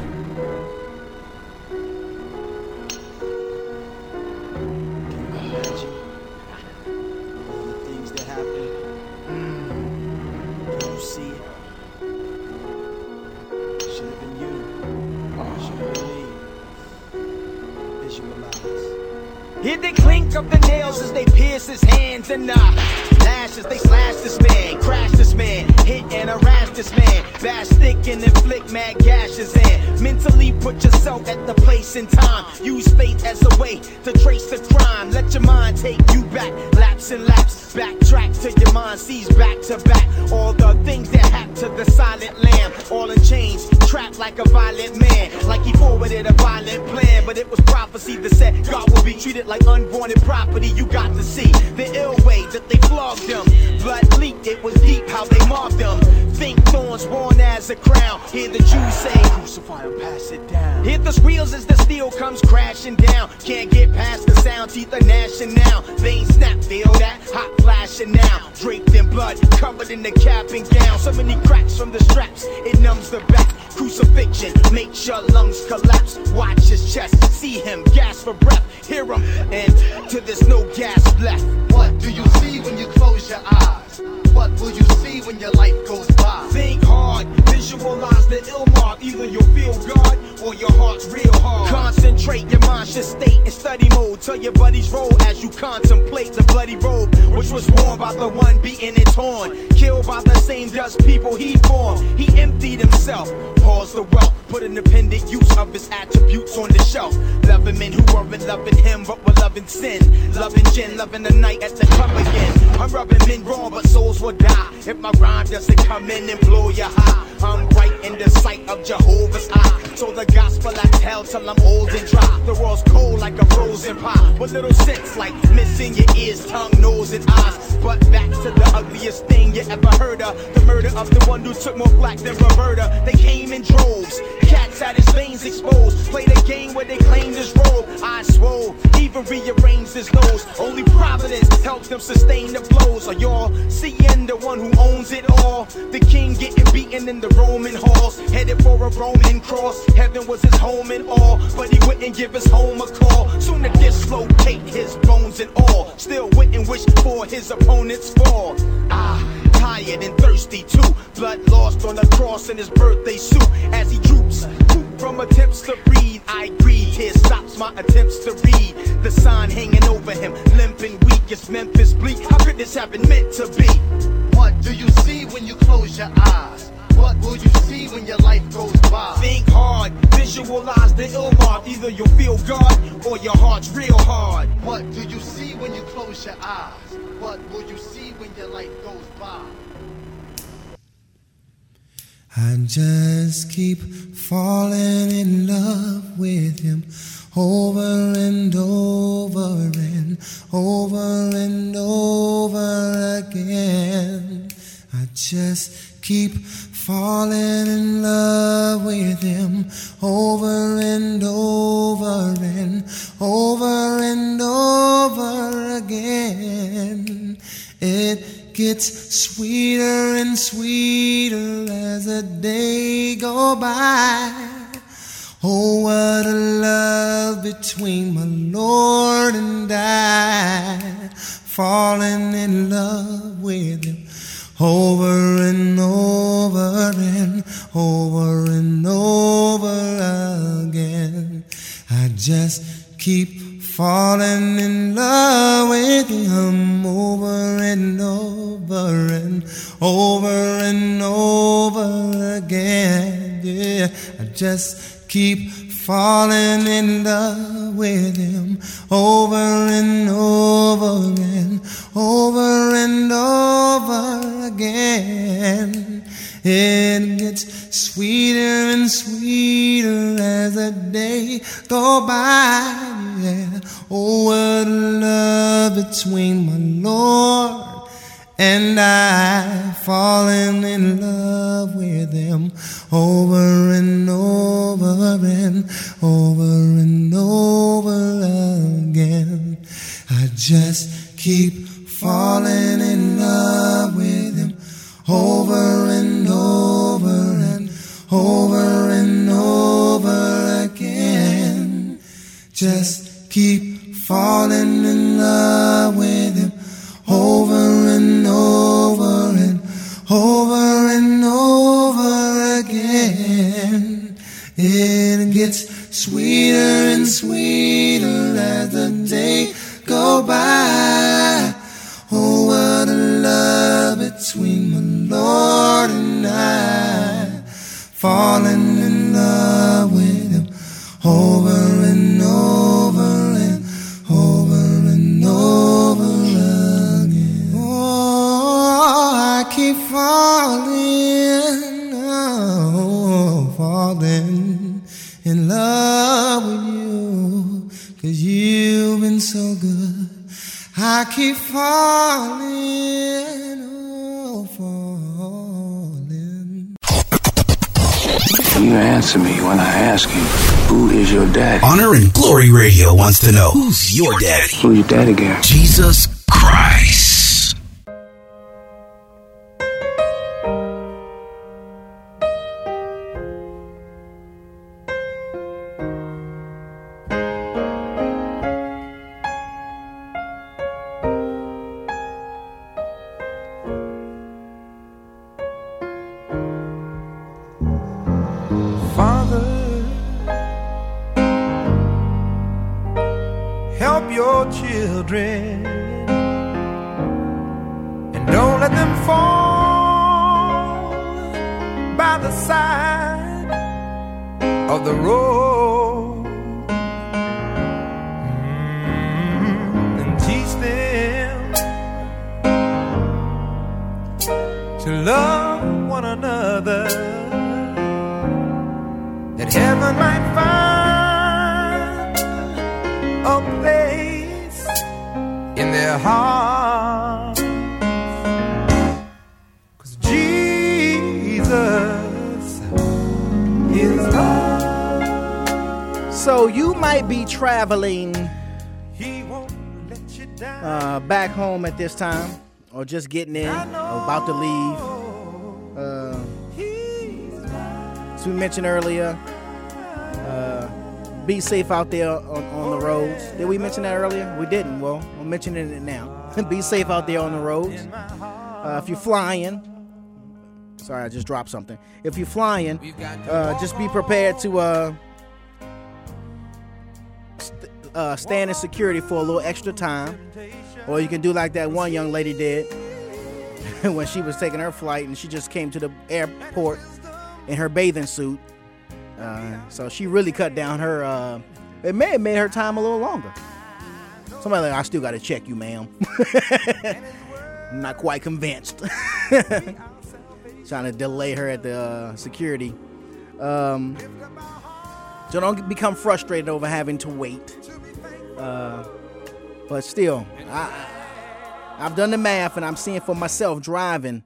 Time. Use faith as a way to trace the crime. Let your mind take you back, laps and laps. Backtrack till your mind sees back to back all the things that happen to the silent lamb. All in chains, trapped like a violent man. Like he forwarded a violent plan, but it was prophecy that said God will be treated like unwanted property. You got to see the ill way that they flogged him. Blood leaked, it was deep how they mobbed him. Think thorns worn as a crown. Hear the Jews say, Crucify him, pass it down. Hit the squeals as the steel comes crashing down. Can't get past the sound, teeth are gnashing now. Veins snap, feel that? Hot flashing now. Draped in blood, covered in the cap and gown. So many cracks from the straps, it numbs the back. Crucifixion makes your lungs collapse. Watch his chest, see him gasp for breath. Hear him, and to there's no gas left. What do you see when you close your eyes? What will you see when your life goes by? Think hard, visualize the ill mark. Either you'll feel God or your heart's real hard. Concentrate, your mind should stay in study mode. Tell your buddies roll as you contemplate the bloody robe, which was worn by the one beating it torn. Killed by the same dust people he formed. He emptied himself, paused the wealth, put independent use of his attributes on the shelf. Loving men who weren't loving him, but were loving sin. Loving gin, loving the night at the club again. I'm rubbing men wrong, but souls die. If my rhyme doesn't come in and blow you high, I'm right in the sight of Jehovah's eye. So the gospel I tell till I'm old and dry. The world's cold like a frozen pie. With little sense like missing your ears, tongue, nose, and eyes. But back to the ugliest thing you ever heard of. The murder of the one who took more black than Roberta. They came in droves. Cats had his veins exposed. Played a game where they claimed his role. I swole, even rearranged his nose. Only Providence helped them sustain the blows. Are y'all seeing the one who owns it all? The king getting beaten in the Roman halls. Headed for a Roman cross. Heaven was his home and all. But he wouldn't give his home a call. Soon to dislocate his bones and all. Still wouldn't wish for his opponent's fall. Ah, tired and thirsty too. Blood lost on the cross in his birthday suit as he droops. From attempts to breathe, I greed. Tears stops my attempts to read. The sign hanging over him, limp and weak as Memphis Bleek. How could this have been meant to be? What do you see when you close your eyes? What will you see when your life goes by? Think hard, visualize the ill mark. Either you'll feel God or your heart's real hard. What do you see when you close your eyes? What will you see your life goes by? I just keep falling in love with him over and over and over and over again. I just keep falling in love with him over and over and over and over again. It gets sweeter and sweeter as the day go by. Oh, what a love between my Lord and I. Falling in love with him over and over and over and over again. I just keep falling in love with him over and over and over and over again. Yeah, I just keep falling in love with him over and over and over and over again. It gets sweeter and sweeter as the day go by. Yeah. Oh, what a love between my Lord and I, falling in love with Him over and over and over and over again. I just keep falling in love with Him over and over and over and over again. Just keep falling in love with Him over and over and over and over again. It gets sweeter and sweeter as the day go by. Oh, what a love between my Lord and I. Falling in love with him over in love with you. Cause you've been so good. I keep falling, oh, falling. You answer me when I ask you, who is your daddy? Honor and Glory Radio wants to know who's your daddy? Who's your daddy, Gary? Jesus Christ. Traveling uh, back home at this time, or just getting in, about to leave. Uh, as we mentioned earlier, uh, be safe out there on, on the roads. Did we mention that earlier? We didn't. Well, I'm mentioning it now. (laughs) be safe out there on the roads. Uh, if you're flying, sorry, I just dropped something. If you're flying, uh, just be prepared to uh, stand in security for a little extra time. Or you can do like that one young lady did (laughs) when she was taking her flight and she just came to the airport in her bathing suit. Uh, so she really cut down her. Uh, it may have made her time a little longer. Somebody like, I still got to check you, ma'am. (laughs) Not quite convinced. (laughs) Trying to delay her at the uh, security. Um, so don't become frustrated over having to wait. Uh, but still, I, I've done the math and I'm seeing for myself driving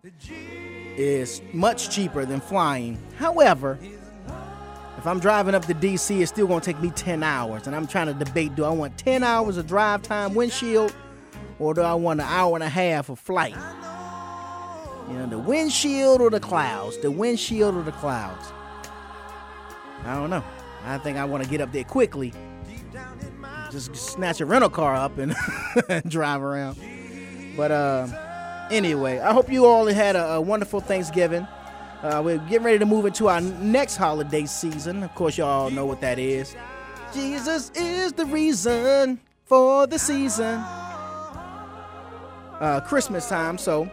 is much cheaper than flying. However, if I'm driving up to DC, it's still gonna take me 10 hours. And I'm trying to debate do I want 10 hours of drive time windshield or do I want an hour and a half of flight? You know, the windshield or the clouds? The windshield or the clouds? I don't know. I think I want to get up there quickly. Just snatch a rental car up and (laughs) drive around. But uh, anyway, I hope you all had a, a wonderful Thanksgiving. Uh, we're getting ready to move into our next holiday season. Of course, y'all know what that is. Jesus is the reason for the season. Uh, Christmas time, so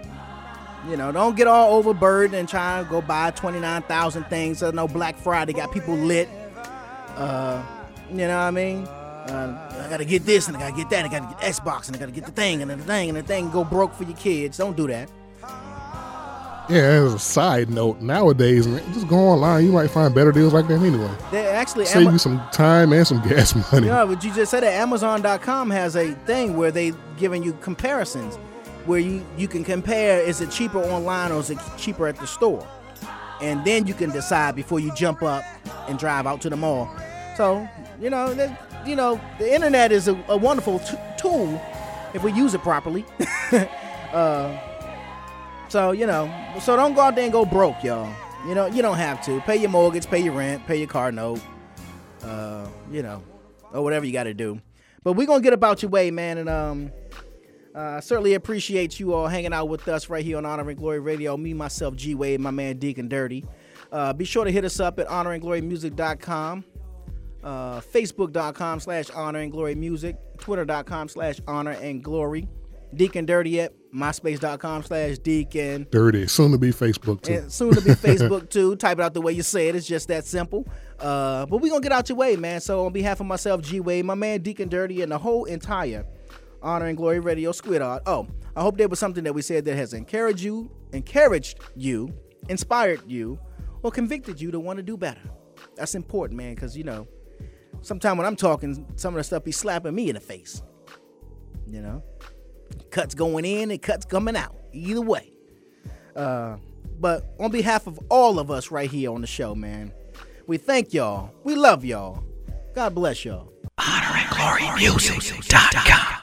you know, don't get all overburdened and try to go buy 29,000 things. I know Black Friday got people lit. Uh, you know what I mean? Uh, I gotta get this and I gotta get that. And I gotta get Xbox and I gotta get the thing and the thing and the thing. Go broke for your kids. Don't do that. Yeah, as a side note, nowadays, man, just go online. You might find better deals like that anyway. They actually Save Ama- you some time and some (laughs) gas money. Yeah, but you just said that Amazon.com has a thing where they giving you comparisons, where you you can compare is it cheaper online or is it cheaper at the store, and then you can decide before you jump up and drive out to the mall. So you know, you know, the internet is a, a wonderful t- tool if we use it properly. (laughs) uh, so you know, so don't go out there and go broke, y'all. You know, you don't have to pay your mortgage, pay your rent, pay your car note, uh, you know, or whatever you got to do. But we're gonna get about your way, man, and um, uh, certainly appreciate you all hanging out with us right here on Honor and Glory Radio. Me, myself, G Wade, my man Deacon Dirty. Uh, be sure to hit us up at honorandglorymusic.com. uh, Facebook.com slash honor and glory music, Twitter.com slash honor and glory, Deacon Dirty at MySpace.com slash Deacon. Dirty. Soon to be Facebook too. And soon to be (laughs) Facebook too. Type it out the way you say it. It's just that simple. Uh, but we gonna get out your way, man. So on behalf of myself, g-way my man Deacon Dirty, and the whole entire Honor and Glory Radio Squid Art. Oh, I hope there was something that we said that has encouraged you, encouraged you, inspired you, or convicted you to want to do better. That's important, man, because you know, sometimes when I'm talking, some of the stuff be slapping me in the face. You know, cuts going in and cuts coming out. Either way. Uh, but on behalf of all of us right here on the show, man, we thank y'all. We love y'all. God bless y'all. HonorandGloryMusic.com.